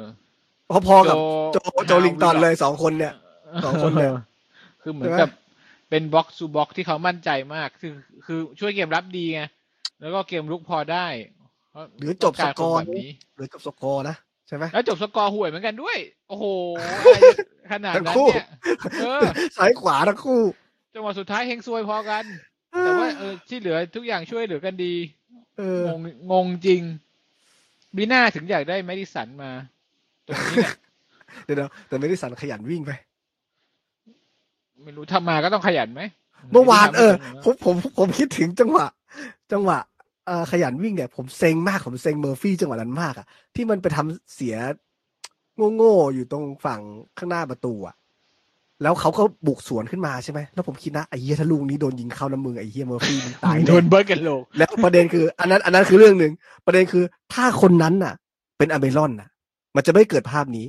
พอๆกับโจโจลิงตันเลยสองคนเนี่ย สองคนเลยคือเหมือนใช่ไหมกับ เป็นบ็อกซ์ o ูบ็อกที่เขามั่นใจมาก คือคือช่วยเกมรับดีไงแล้วก็เกมรุกพอได้เพาะหรือจบสต้งารกอร์คนแบบนี้หรือจบสกอร์นะใช่ไหมแล้วจบสกอร์ห่วยเหมือนกันด้วย โอ้โหอะไรขนาดทั้งนั้นคู่เนี่ยเออซ้ายขวาทั้งคู่จังหวะสุดท้ายเฮงซวยพอกัน แต่ว่าเออที่เหลือทุกอย่างช่วยเหลือกันดีเอองงงงจริงบีน่าถึงอยากได้แมดิสันมาตรงนี้เนี่ยเดี๋ยวๆแต่ไม่ได้สันขยันวิ่งไป ไม่รู้ทำมาก็ต้องขยันไหมเมื่อวานไได้เออทำให้ผมผมผมคิดถึงจังหวะ จังหวะเอ่อขยันวิ่งเนี่ยผมเซ็งมากผมเซ็งเมอร์ฟี่จังหวะนั้นมากอะที่มันไปทำเสียโง่ๆอยู่ตรงฝั่งข้างหน้าประตูอะแล้วเขาก็บุกสวนขึ้นมาใช่ไหมแล้วผมคิดนะไอ้เหี้ยถ้าลูกนี้โดนยิงเข้าน้ำมือไอ้เหี้ยเมอร์ฟี่มันตายโดแน่นเบิร์กกันโลกแล้วประเด็นคือ อันนั้นอันนั้นคือเรื่องหนึ่งประเด็นคือถ้าคนนั้นน่ะ เป็นอเมรอนน่ะ มันจะไม่เกิดภาพนี้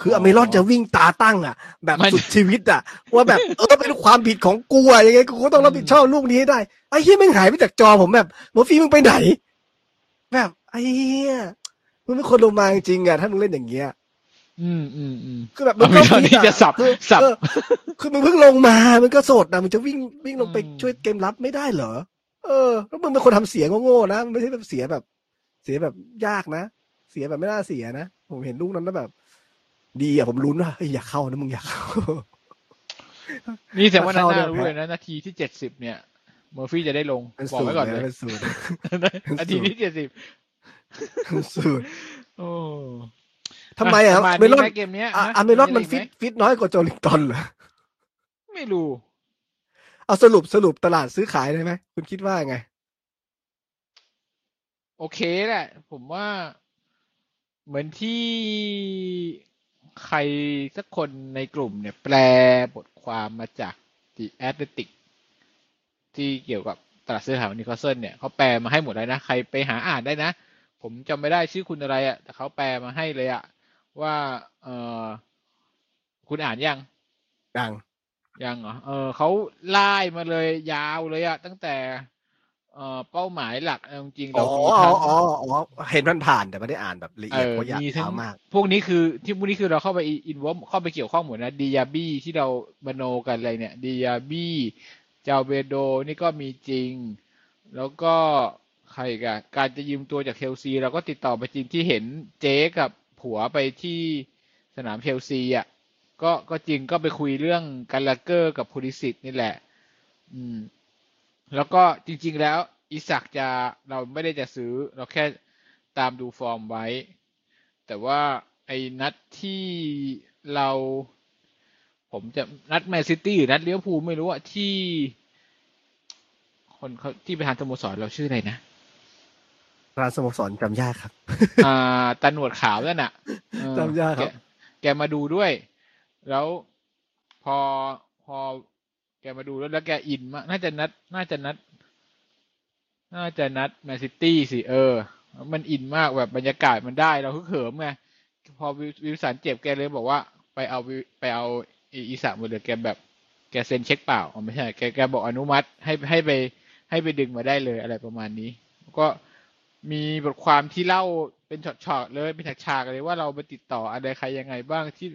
คืออเมรอนจะวิ่งตาตั้งอะ แบบมันสุดชีวิตอะ ว่าแบบเออเป็นความผิดของกูอะยังไงกูก็ต้องรับผิดชอบลูกนี้ให้ได้ไอ้เหี้ยแม่งหายไปจากจอผมแบบโมอร์ฟี่มึงไปไหน แบบไอ้เหี้ยมึงเป็นคนลงมาจริงๆอะถ้ามึงเล่นอย่างเงี้ยอืมอืมอืมคือแบบอเมรอนนี่คิดจะสับคือสับเออคือมึงเพิ่งลงมา มันก็โสดนะมึงจะวิ่งวิ่งลงไปอืมช่วยเกมรับไม่ได้เหรอ เออแล้วมึงเป็นคนทำเสียงโง่ๆนะมันไม่ใช่แบบเสียแบบ เสียแบบยากนะเสียแบบไม่น่าเสียนะผมเห็นลูกนั้นแล้วแบบ ดีอะผมลุ้นว่าเฮ้ยอย่าเข้านะมึงอย่าเข้า นี่แต่ว่านาเข้าน่าได้รู้เลยนะนาทีที่เจ็ดสิบเนี่ยเมอร์ฟี่จะได้ลงเป็นบอกสูตไว้รก่อนเลเลยยเป็นสูตรนาทีที่เจ็ดสิบเป็นสูตรโอ้ทำไมอะประมาณเมลอนไหเกมเนี้ยอะฮะอะเมลอนมันอะไรฟิกตไหฟิตน้อยกว่าโจลิงตันเหรอไม่รู้เอาสรุปสรุปตลาดซื้อขายได้ไหมคุณคิดว่าไง โอเคแหละ ผมว่า เหมือนที่ ใครสักคนในกลุ่มเนี่ย แปลบทความมาจาก The Athletic ที่เกี่ยวกับตลาดซื้อขายของนิโคลเซนเนี่ยเขาแปลมาให้หมดแล้วนะ ใครไปหาอ่านได้นะ ผมจำไม่ได้ชื่อคุณอะไรอะ่ะ แต่เขาแปลมาให้เลยอะ่ะ ว่า เออคุณอ่านยังดัง ยังเหรอ เออเขาไล่มาเลยยาวเลยอะตั้งแต่ เอ่อเป้าหมายหลักเอาจริงๆอ๋เราอมีอ๋ทั้องอ๋ออ๋อเห็นมันผ่านแต่ไม่ได้อ่านแบบละเอเอียดอเพราะอยากมีทั้งยาวมาก พวกนี้คือที่พวกนี้คือเราเข้าไปอินวอเข้าไปเกี่ยวข้องหมดนะดียาบี้ที่เราบโนกันอะไรเนี่ยดียาบี้เจ้าเบโดนี่ก็มีจริง แล้วก็ใครอีกันการจะยืมตัวจากเชลซีเราก็ติดต่อไปจริงที่เห็นเจ๊กับผัวไปที่สนามเชลซีอะก็ก็จริงก็ไปคุยเรื่องกัลลาเกอร์กับพูลิซิชนี่แหละ อืม แล้วก็จริงๆแล้วอิสักจะเราไม่ได้จะซื้อ เราแค่ตามดูฟอร์มไว้ แต่ว่าไอ้นัดที่เรา ผมจะนัดแมนซิตี้หรือนัดลิเวอร์พูลไม่รู้อะที่ คนเขาที่ประธานสโมสรเราชื่ออะไรนะร้านสโมสรจำยากครับ อ่าตาหนวดขาวนั่นน่ะเออจำยากครับแแกมาดูด้วย แล้วพอพอแก มาดูแล้วแล้วแกอินมากน่าจะนัด น่าจะนัด น่าจะนัดแมนซิตี้สิเออ มันอินมากแบบบรรยากาศมันได้เราฮึกเหิมไงพอวิววิวสันเจ็บแกเลยบอกว่าไปเอาไปเอาอีสานมาเลยแกแบบแกเซ็นเช็คเปล่าไม่ใช่แกแกบอกอนุมัติให้ให้ไปให้ไปดึงมาได้เลยอะไรประมาณนี้ ก็มีบทความที่เล่าเป็นช็อตๆเลยเป็นฉากๆเลยว่าเราไปติดต่ออะไรใครยังไงบ้างที่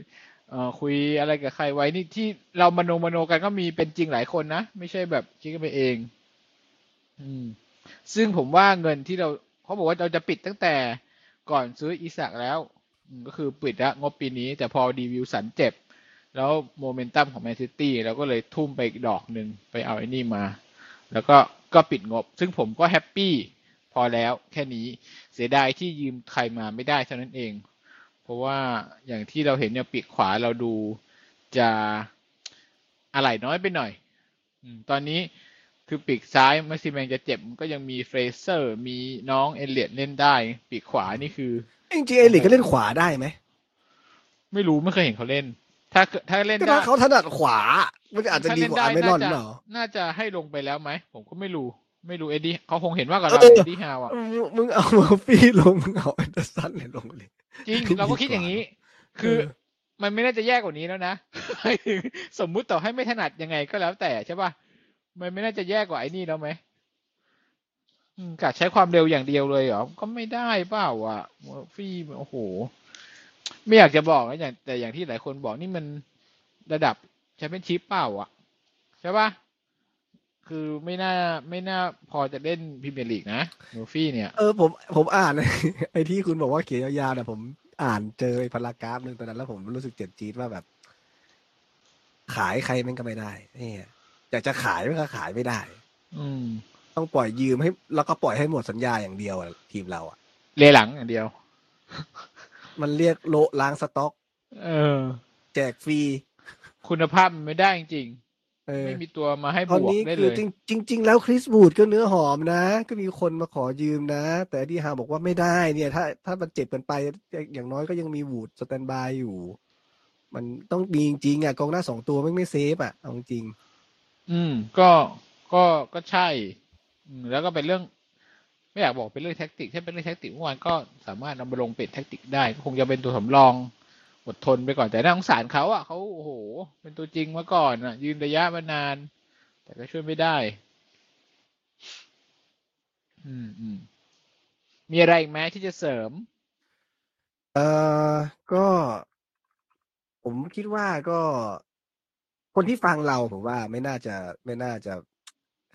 เออคุยอะไรกับใครไว้นี่ที่เรามโนมโนกันก็มีเป็นจริงหลายคนนะ ไม่ใช่แบบคิดกันไปเอง อืม ซึ่งผมว่าเงินที่เราเขาบอกว่าเราจะปิดตั้งแต่ก่อนซื้ออิสักแล้วก็คือปิดละงบปีนี้ แต่พอดีวิวสันเจ็บ แล้วโมเมนตัมของแมนซิตี้เราก็เลยทุ่มไปอีกดอกหนึ่งไปเอาไอ้นี่มา แล้วก็ก็ปิดงบ ซึ่งผมก็แฮปปี้พอแล้วแค่นี้เสียดายที่ยืมใครมาไม่ได้เท่านั้นเอง เพราะว่าอย่างที่เราเห็นเนี่ยปีกขวาเราดูจะอะไรน้อยไปหน่อยอืมตอนนี้คือปีกซ้ายแม็กซิแมงจะเจ็บมันก็ยังมีเฟรเซอร์ มีน้องเอลเลียตเล่นได้ ปีกขวานี่คือจริงๆเอลเลียตก็เล่นขวาได้ไหมไม่รู้ไม่เคยเห็นเขาเล่น ถ้าถ้าเล่นก็ได้ถ้าเขาถนัดขวา มันอาจจะดีกว่าอัลมิรอนน่าจะเปล่าน่าจะให้ลงไปแล้วไหมผมก็ไม่รู้ ไม่รู้เอ็ดดี้เขาคงเห็นว่ากับเราเออเอ็ดดี้ฮาวอะมึงมึงเอาเมอร์ฟี่ลงมึงเอาแอนเดอร์สันเนี่ยลงเลยจริงเราก็คิดอย่างนี้ คือมันไม่น่าจะแย่กว่านี้แล้วนะหมายถึงสมมุติต่อให้ไม่ถนัดยังไงก็แล้วแต่ใช่ป่ะมันไม่น่าจะแย่กว่าไอ้นี่แล้วไหมอืมกะใช้ความเร็วอย่างเดียวเลยเหรอ ก็ไม่ได้เปล่าอะเมอร์ฟี่โอ้โห ไม่อยากจะบอกนะอย่างแต่อย่างที่หลายคนบอกนี่มันระดับแชมเปี้ยนชิพเปล่าอะใช่ปะ คือไม่น่าไม่น่าพอจะเล่นพรีเมียร์ลีกนะเมอร์ฟี่เนี่ย เออผมผมอ่าน ไอ้ที่คุณบอกว่าเขียนยาวๆเนี่ยผมอ่านเจอไอ้ paragraph หนึ่งตอนนั้นแล้วผมรู้สึกเจ็บจี๊ดว่าแบบ ขายใครมันก็ไม่ได้เนี่ยอยากจะขายมันก็ขายไม่ได้ อืม ต้องปล่อยยืมให้ แล้วก็ปล่อยให้หมดสัญญาอย่างเดียวอะทีมเราอะเลหลังอย่างเดียว มันเรียกโละล้างสต็อก เออ แจกฟรี คุณภาพมันไม่ได้จริงเอๆอ ไม่มีตัวมาให้ตบอนวกนี้ได้คืเลอยจริงจริง ๆ แล้วคริสบูดก็เนื้อหอมนะ ก็มีคนมาขอยืมนะ แต่ที่ฮาบอกว่าไม่ได้เนี่ย ถ้าถ้ามันเจ็บกันไปอย่างน้อยก็ยังมีวูดสแตนบายอยู่ มันต้องมีจริงๆอะกองหน้าสองตัวไม่ไม่ safe อะเอาจริง อืม ก็ก็ก็ใช่อืมแล้วก็เป็นเรื่อง ไม่อยากบอกเป็นเรื่อง tactic ถ้าเป็นเรื่อง tactic เมื่อวานก็สามารถนำมาลงเป็น tactic ได้ก็คงจะเป็นตัวสำรอง อดทนไปก่อนแต่น่าสงสารเขาอะเขาโอ้โห เป็นตัวจริงมาก่อนอะ ยืนระยะมานาน แต่ก็ช่วยไม่ได้ อืมอืมมีอะไรอีกไหมที่จะเสริม เออก็ ผมคิดว่าก็ คนที่ฟังเราผมว่าไม่น่าจะไม่น่าจะ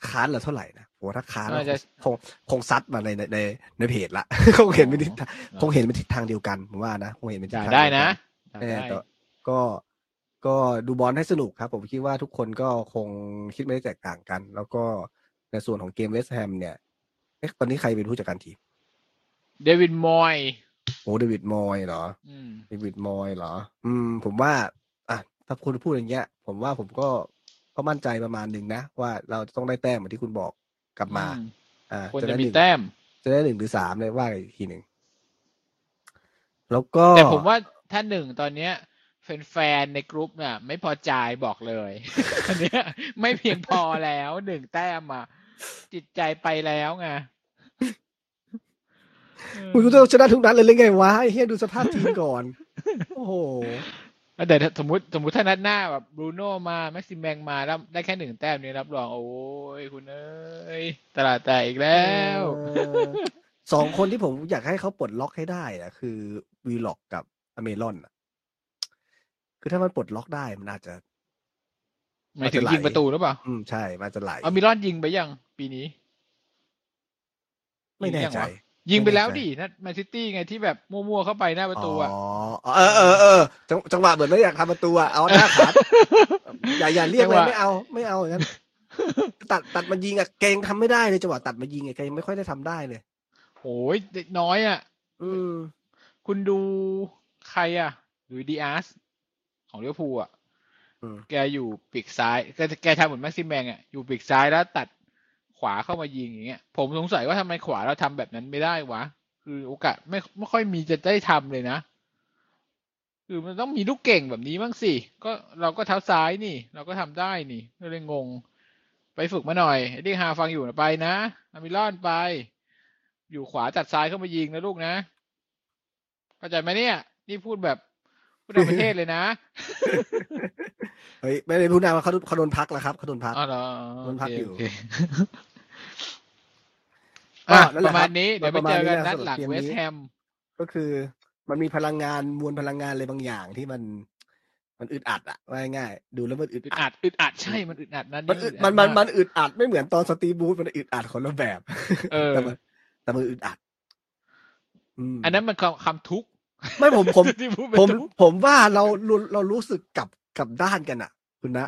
ค้านเราเท่าไหร่นะผมว่าถ้าค้านน่าจะคงคงซัดมาในในในในเพจละคงเห็นเป็นทิศทางคงเห็นเป็นทิศทางเดียวกันผมว่านะคงเห็นเป็นทิศด่าทางได้เยวกันะด่าเออได้ แต่ก็ก็ดูบอลให้สนุกครับ ผมคิดว่าทุกคนก็คงคิดไม่ได้แตกต่างกัน แล้วก็ในส่วนของเกมเวสต์แฮมเนี่ยเอ๊ะตอนนี้ใครเป็นผู้จัดการทีมเดวิดมอยส์โอ้เดวิดมอยส์เหรออืมเดวิดมอยส์เหรอ อืม ผมว่า อะถ้าคุณพูดอย่างเงี้ย ผมว่าผมก็ก็มั่นใจประมาณหนึ่งนะ ว่าเราจะต้องได้แต้มเหมือนที่คุณบอกกลับมาอือ่าควรจะจะได้มีหนึ่งแต้ม จะได้หนึ่งหรือสามเลยว่ากันอีกทีหนึ่งแล้วก็แต่ผมว่า ถ้าหนึ่งตอนเนี้ยแฟนๆในกรุ๊ปเนี่ยไม่พอใจบอกเลยอันเนี้ยไม่เพียงพอแล้วหนึ่งแต้มอะจิตใจไปแล้วไงมึงรู้ต้องชนะทุกนัดเลยเลยไงวะไอ้เฮียดูสภาพทีมก่อน โอ้โหเออแต่ถ้าสมมติสมมติถ้านัดหน้าแบบบรูโน่มา แม็กซิมแบงมาแล้วได้แค่หนึ่งแต้มนี้รับรอง โอ้ยคุณเอ้ยตลาดแตกอีกแล้วเออสองคนที่ผมอยากให้เขาปลดล็อกให้ได้อะคือวีล็อกกับ อเมรอนอะคือถ้ามันปลดล็อกได้มันอาจจะหมายถึงอาจจะไหลยิงประตูหรือเปล่า อืมใช่ มันอาจจะไหลเอามิรอนยิงไปยัง ปีนี้ ไม่แน่ยิงยังใจวะยิงไปแล้วไม่แน่ใจดินัดแมนซิตี้ไงที่แบบมั่วๆเข้าไปหน้าประตูอะอ๋อเออเออเออจังจังหวะเหมือนไม่อยากทำประตูอะเอาหน้าขาอย่าอย่าเรียกจังเลหยวะไม่เอาไม่เอาอย่างนั้นตัดตัดมายิงอะแกยังทำไม่ได้เลยจังหวะตัดมายิงอะแกยังไม่ค่อยได้ทำได้เลยโอ้ยเด็กน้อยอะ อืมคุณดู ใครอะหรือดีอาร์สของเลี้ยวภูลอะอืมแกอยู่ปีกซ้ายแกแกทำเหมือนแม็กซิมแบงอะอยู่ปีกซ้ายแล้วตัดขวาเข้ามายิงอย่างเงี้ย ผมสงสัยว่าทำไมขวาเราทำแบบนั้นไม่ได้วะ คือโอกาสไม่ไม่ค่อยมีจะได้ทำเลยนะ คือมันต้องมีลูกเก่งแบบนี้บ้างสิ ก็เราก็เท้าซ้ายนี่ เราก็ทำได้นี่ก็เลยงง ไปฝึกมาหน่อยไอ้ที่ฮาฟังอยู่นะไปนะอามิลอนไป อยู่ขวาจัดซ้ายเข้ามายิงนะลูกนะเข้าใจไหมเนี่ย นี่พูดแบบพูดในประเทศเลยนะเฮ้ยไม่ได้พูดนานว่าเขาเขาโดนพักแล้วครับเขาโดนพักอ๋อเหรอมันพักอยู่โเคก็อะนั่นแหปละระมาณครับนี้เดี๋ยวไปประมาเจณอนี้กันนะนัดสำหรับหลังเกมเวนี้สต์แฮมก็คือมันมีพลังงานมวลพลังงานอะไรบางอย่างที่มัน มันอึดอัดอะว่าง่ายๆดูแล้วมันอึดอึดอัอัดดอึดอัดใช่มันอึดอัดนั้นมันอึดมันมันมันอึดอัดไม่เหมือนตอนสตีฟบูธมันอึดอัดคนละแบบเออแต่มันแต่มันอึดอัดอืมอันนั้นมันคำคำทุกข์ ไม่ผมผมที่พูดเป็นผมทุกข์ผมว่าเราเราเรารู้สึกกลับกลับด้านกันอะคุณนะ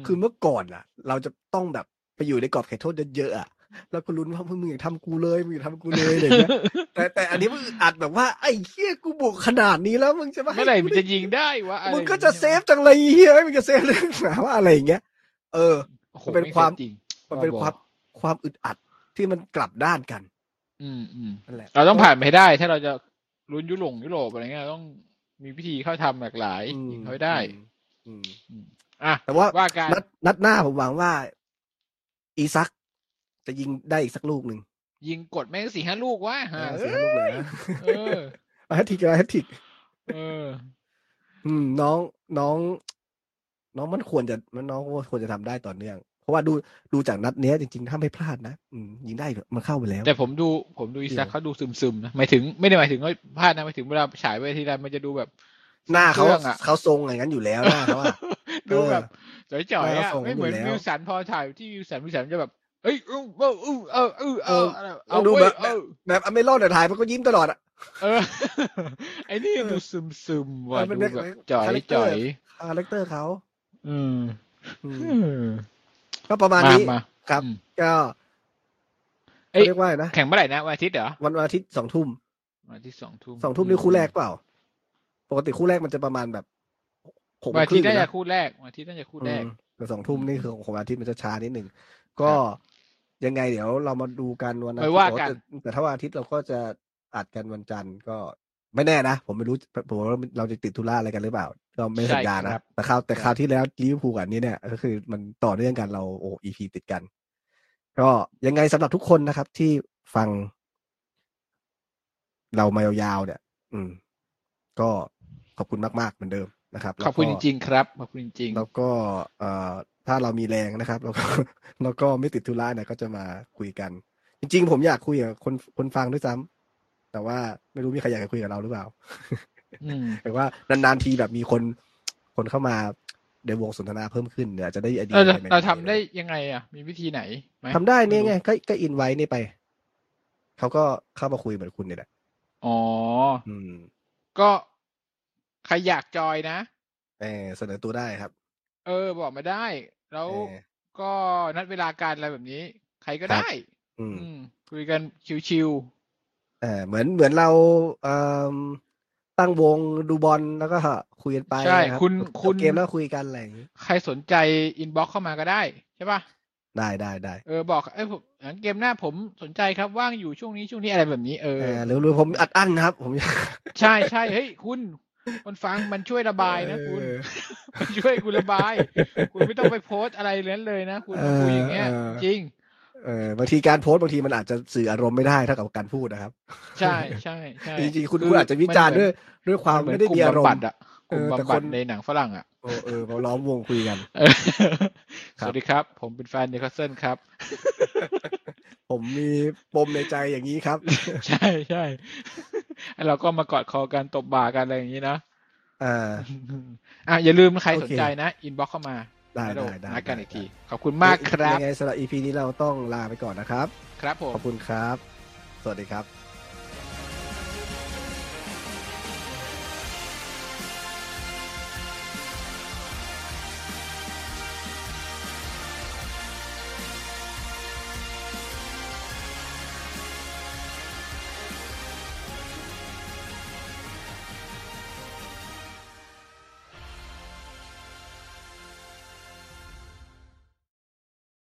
มคือเมื่อก่อนอะเราจะต้องแบบไปอยู่ในกรอบเขตโทษเยอะๆอะแล้วก็ลุ้นว่ามึงอย่าทำกูเลยมึงอย่าทำกูเลยอะไรอย่างเงี้ยแต่แต่อันนี้มันอึดอัดแบบว่าไอ้เหี้ยกูบุกขนาดนี้แล้วมึงจะมาเมื่อไหร่ให้มันกูจะยิงได้วะอไรมึงก็จะเซฟจังเลยเฮียมึงจะเซฟเรื่องหนาว่าอะไรอย่างเงี้ยเออโอ้โหมันเป็นความไซฟจริงมันเป็นบ้าบอความความอึดอัดที่มันกลับด้านกัน อืมอืมนั่นแหละเราต้องผ่านไปให้ได้ ถ้าเราจะ ลุ้นยุโรปยุโรปอะไรเงี้ยเราต้องมีวิธีเข้าทำหลากหลายอืมยิงเขาให้ได้อืมอืมอะแต่ว่าว่าการนัดนัดหน้าผมหวังว่า อีซัก จะยิงได้อีกสักลูกหนึ่ง ยิงกดแม่งสี่ห้าลูกวะเอฮะอสี่ห้าลูกเลยนะเออแฮตทริกอะไรแฮตทริกเออ อืม น้องน้อง น้องมันควรจะมันน้องควรจะทำได้ต่อเนื่องเพ ราะะว่าดูดูจากนัดเนี้ยจริงๆ ถ้าไม่พลาดนะอืมยิงได้มันเข้าไปแล้ว แต่ผมดูผมดูอีซักเขาดูซึมๆนะหมายถึงไม่ได้หมายถึงว่าพลาดนะหมายถึงเวลาฉายไปทีไรมันจะดูแบบ หน้าเขาครื่องอะเขาทรงอย่างนั้นอยู่แล้วหน้าเขาอะดูแบบจ่อยๆหน้าอะเขาส่งไม่เหมือนอยู่แล้ววิวสันพอถ่ายที่วิวสันวิวสันจะแบบเอ้ยอู้เอออู้เออเออเออเอเอาดูเว้แบยบเออแบบอเมรอนแต่ถ่ายมันก็ยิ้มตลอดอะเออไอ้นี่ดูซึมซึมๆว่ะเออเป็นดูเด็กแบบจ่อยคาแรคเตอจ่ร์อยคาแรคเตอร์เขา อืมอืมอืม ก็ประมาณมานี้มาครับอืมก็เอ้ยเขาเรียกว่าอะไรนะแข่งเมื่อไหร่นะวันอาทิตย์เหรอวันวันอาทิตย์สองทุ่มวันอาทิตย์สองทุ่มสองทุ่มนี่คู่แรกเปล่า ปกติคู่แรกมันจะประมาณแบบหกโมวันงอาคทิรึ่ตงย์น่านะจะคู่แรกวันอาทิตย์น่าจะคู่แรกอืมแต่สองทุ่มนี่คือของวันอาทิตย์มันจะช้านิดหนึ่งก็ยังไงเดี๋ยวเรามาดูกันวันอาทิตไปย์ว่ากันแต่แต่ถ้าวันอาทิตย์เราก็จะอัดกันวันจันทร์ก็ ไม่แน่นะ ผมไม่รู้ผมว่าเราจะติดธุระอะไรกันหรือเปล่า ก็ไม่สัญญาใช่ครันะบแต่คราวแต่คราวที่แล้วลิเวอร์พูลกับอันนี้เนี่ย ก็คือมันต่อเนื่องกันเราโอ้อีพีติดกัน ก็ยังไงสำหรับทุกคนนะครับ ที่ฟัง เรามายาวๆเนี่ย อืม ก็ขอบคุณมากๆเหมือนเดิมนะครับขอบคุณจริงๆครับขอบคุณจริงๆแล้วก็เอ่อถ้าเรามีแรงนะครับ แล้วก็แล้วก็ไม่ติดธุระเนี่ยก็จะมาคุยกัน จริง ๆ ผมอยากคุยกับคนคนฟังด้วยซ้ำ แต่ว่าไม่รู้มีใครอยากจะคุยกับเราหรือเปล่าอืมแต่ว่านานๆทีแบบมีคนคนเข้ามาในวงสนทนาเพิ่มขึ้นเนี่ยจะได้ไอเดียเราอะไรใหม่ๆเราทำได้ยังไง อะ มีวิธีไหนหมทำได้เนี่ยไงม่รู้ก็ก็อินไว้นี่ไปเขาก็เข้ามาคุยเหมือนคุณเนี่ยแหละอ๋ออืม ก็ใครอยากจอยนะเออเสนอตัวได้ครับ เออ บอกมาได้ แล้วเออก็นัดเวลาการอะไรแบบนี้ ใครก็ครับได้อืมอืมคุยกันชิว เออเหมือนเหมือนเราเอ่มตั้งวงดูบอลแล้วก็คุยกันไปใช่รับคุณจบคุณเกมแล้วคุยกันอะไรอย่างนี้ๆใครสนใจอินบ็อกเข้ามาก็ได้ใช่ป่ะได้ได้ได้เออบอกเอ้ยผมงั้นเกมหน้าผมสนใจครับว่างอยู่ช่วงนี้ช่วงนี้อะไรแบบนี้เออเออหรือหรือผมอัดอั้นนะครับ ผม ใช่ใช่เฮ้ยคุณคนฟังมันช่วยระบายนะคุณเออมันช่วยคุณระบาย คุณไม่ต้องไปโพสต์อะไรนั้นเลยนะคุณมาคุยอย่างเงี้ยเออจริง เออบางทีการโพสต์บางทีมันอาจจะสื่ออารมณ์ไม่ได้เท่ากับการพูดนะครับ ใช่ใช่ใช่จริงๆคุณคุณอาจจะวิจารณ์ด้วยด้วยความนเหมือนไม่ได้กลุ่มีอารมบำบัดณ์อะกลุ่มเออแต่บำบัดคนในหนังฝรั่งอะเออเออมาล้อมวงคุยกันเออครัสวัสดีครับ ผมเป็นแฟนนิวคาสเซิลครับ ผมมีปมในใจอย่างนี้ครับ ใช่ใช่แล้วเราก็มากอดคอกันตบบ่ากันอะไรอย่างนี้นะอ่าอะอย่าลืมใครสนใจโอเคนะ inbox เข้ามา ได้แล้วได้ได้นัดกันได้อีกที ขอบคุณมากครับยังไงสำหรับ EP นี้เราต้องลาไปก่อนนะครับ ครับผม ขอบคุณครับ สวัสดีครับ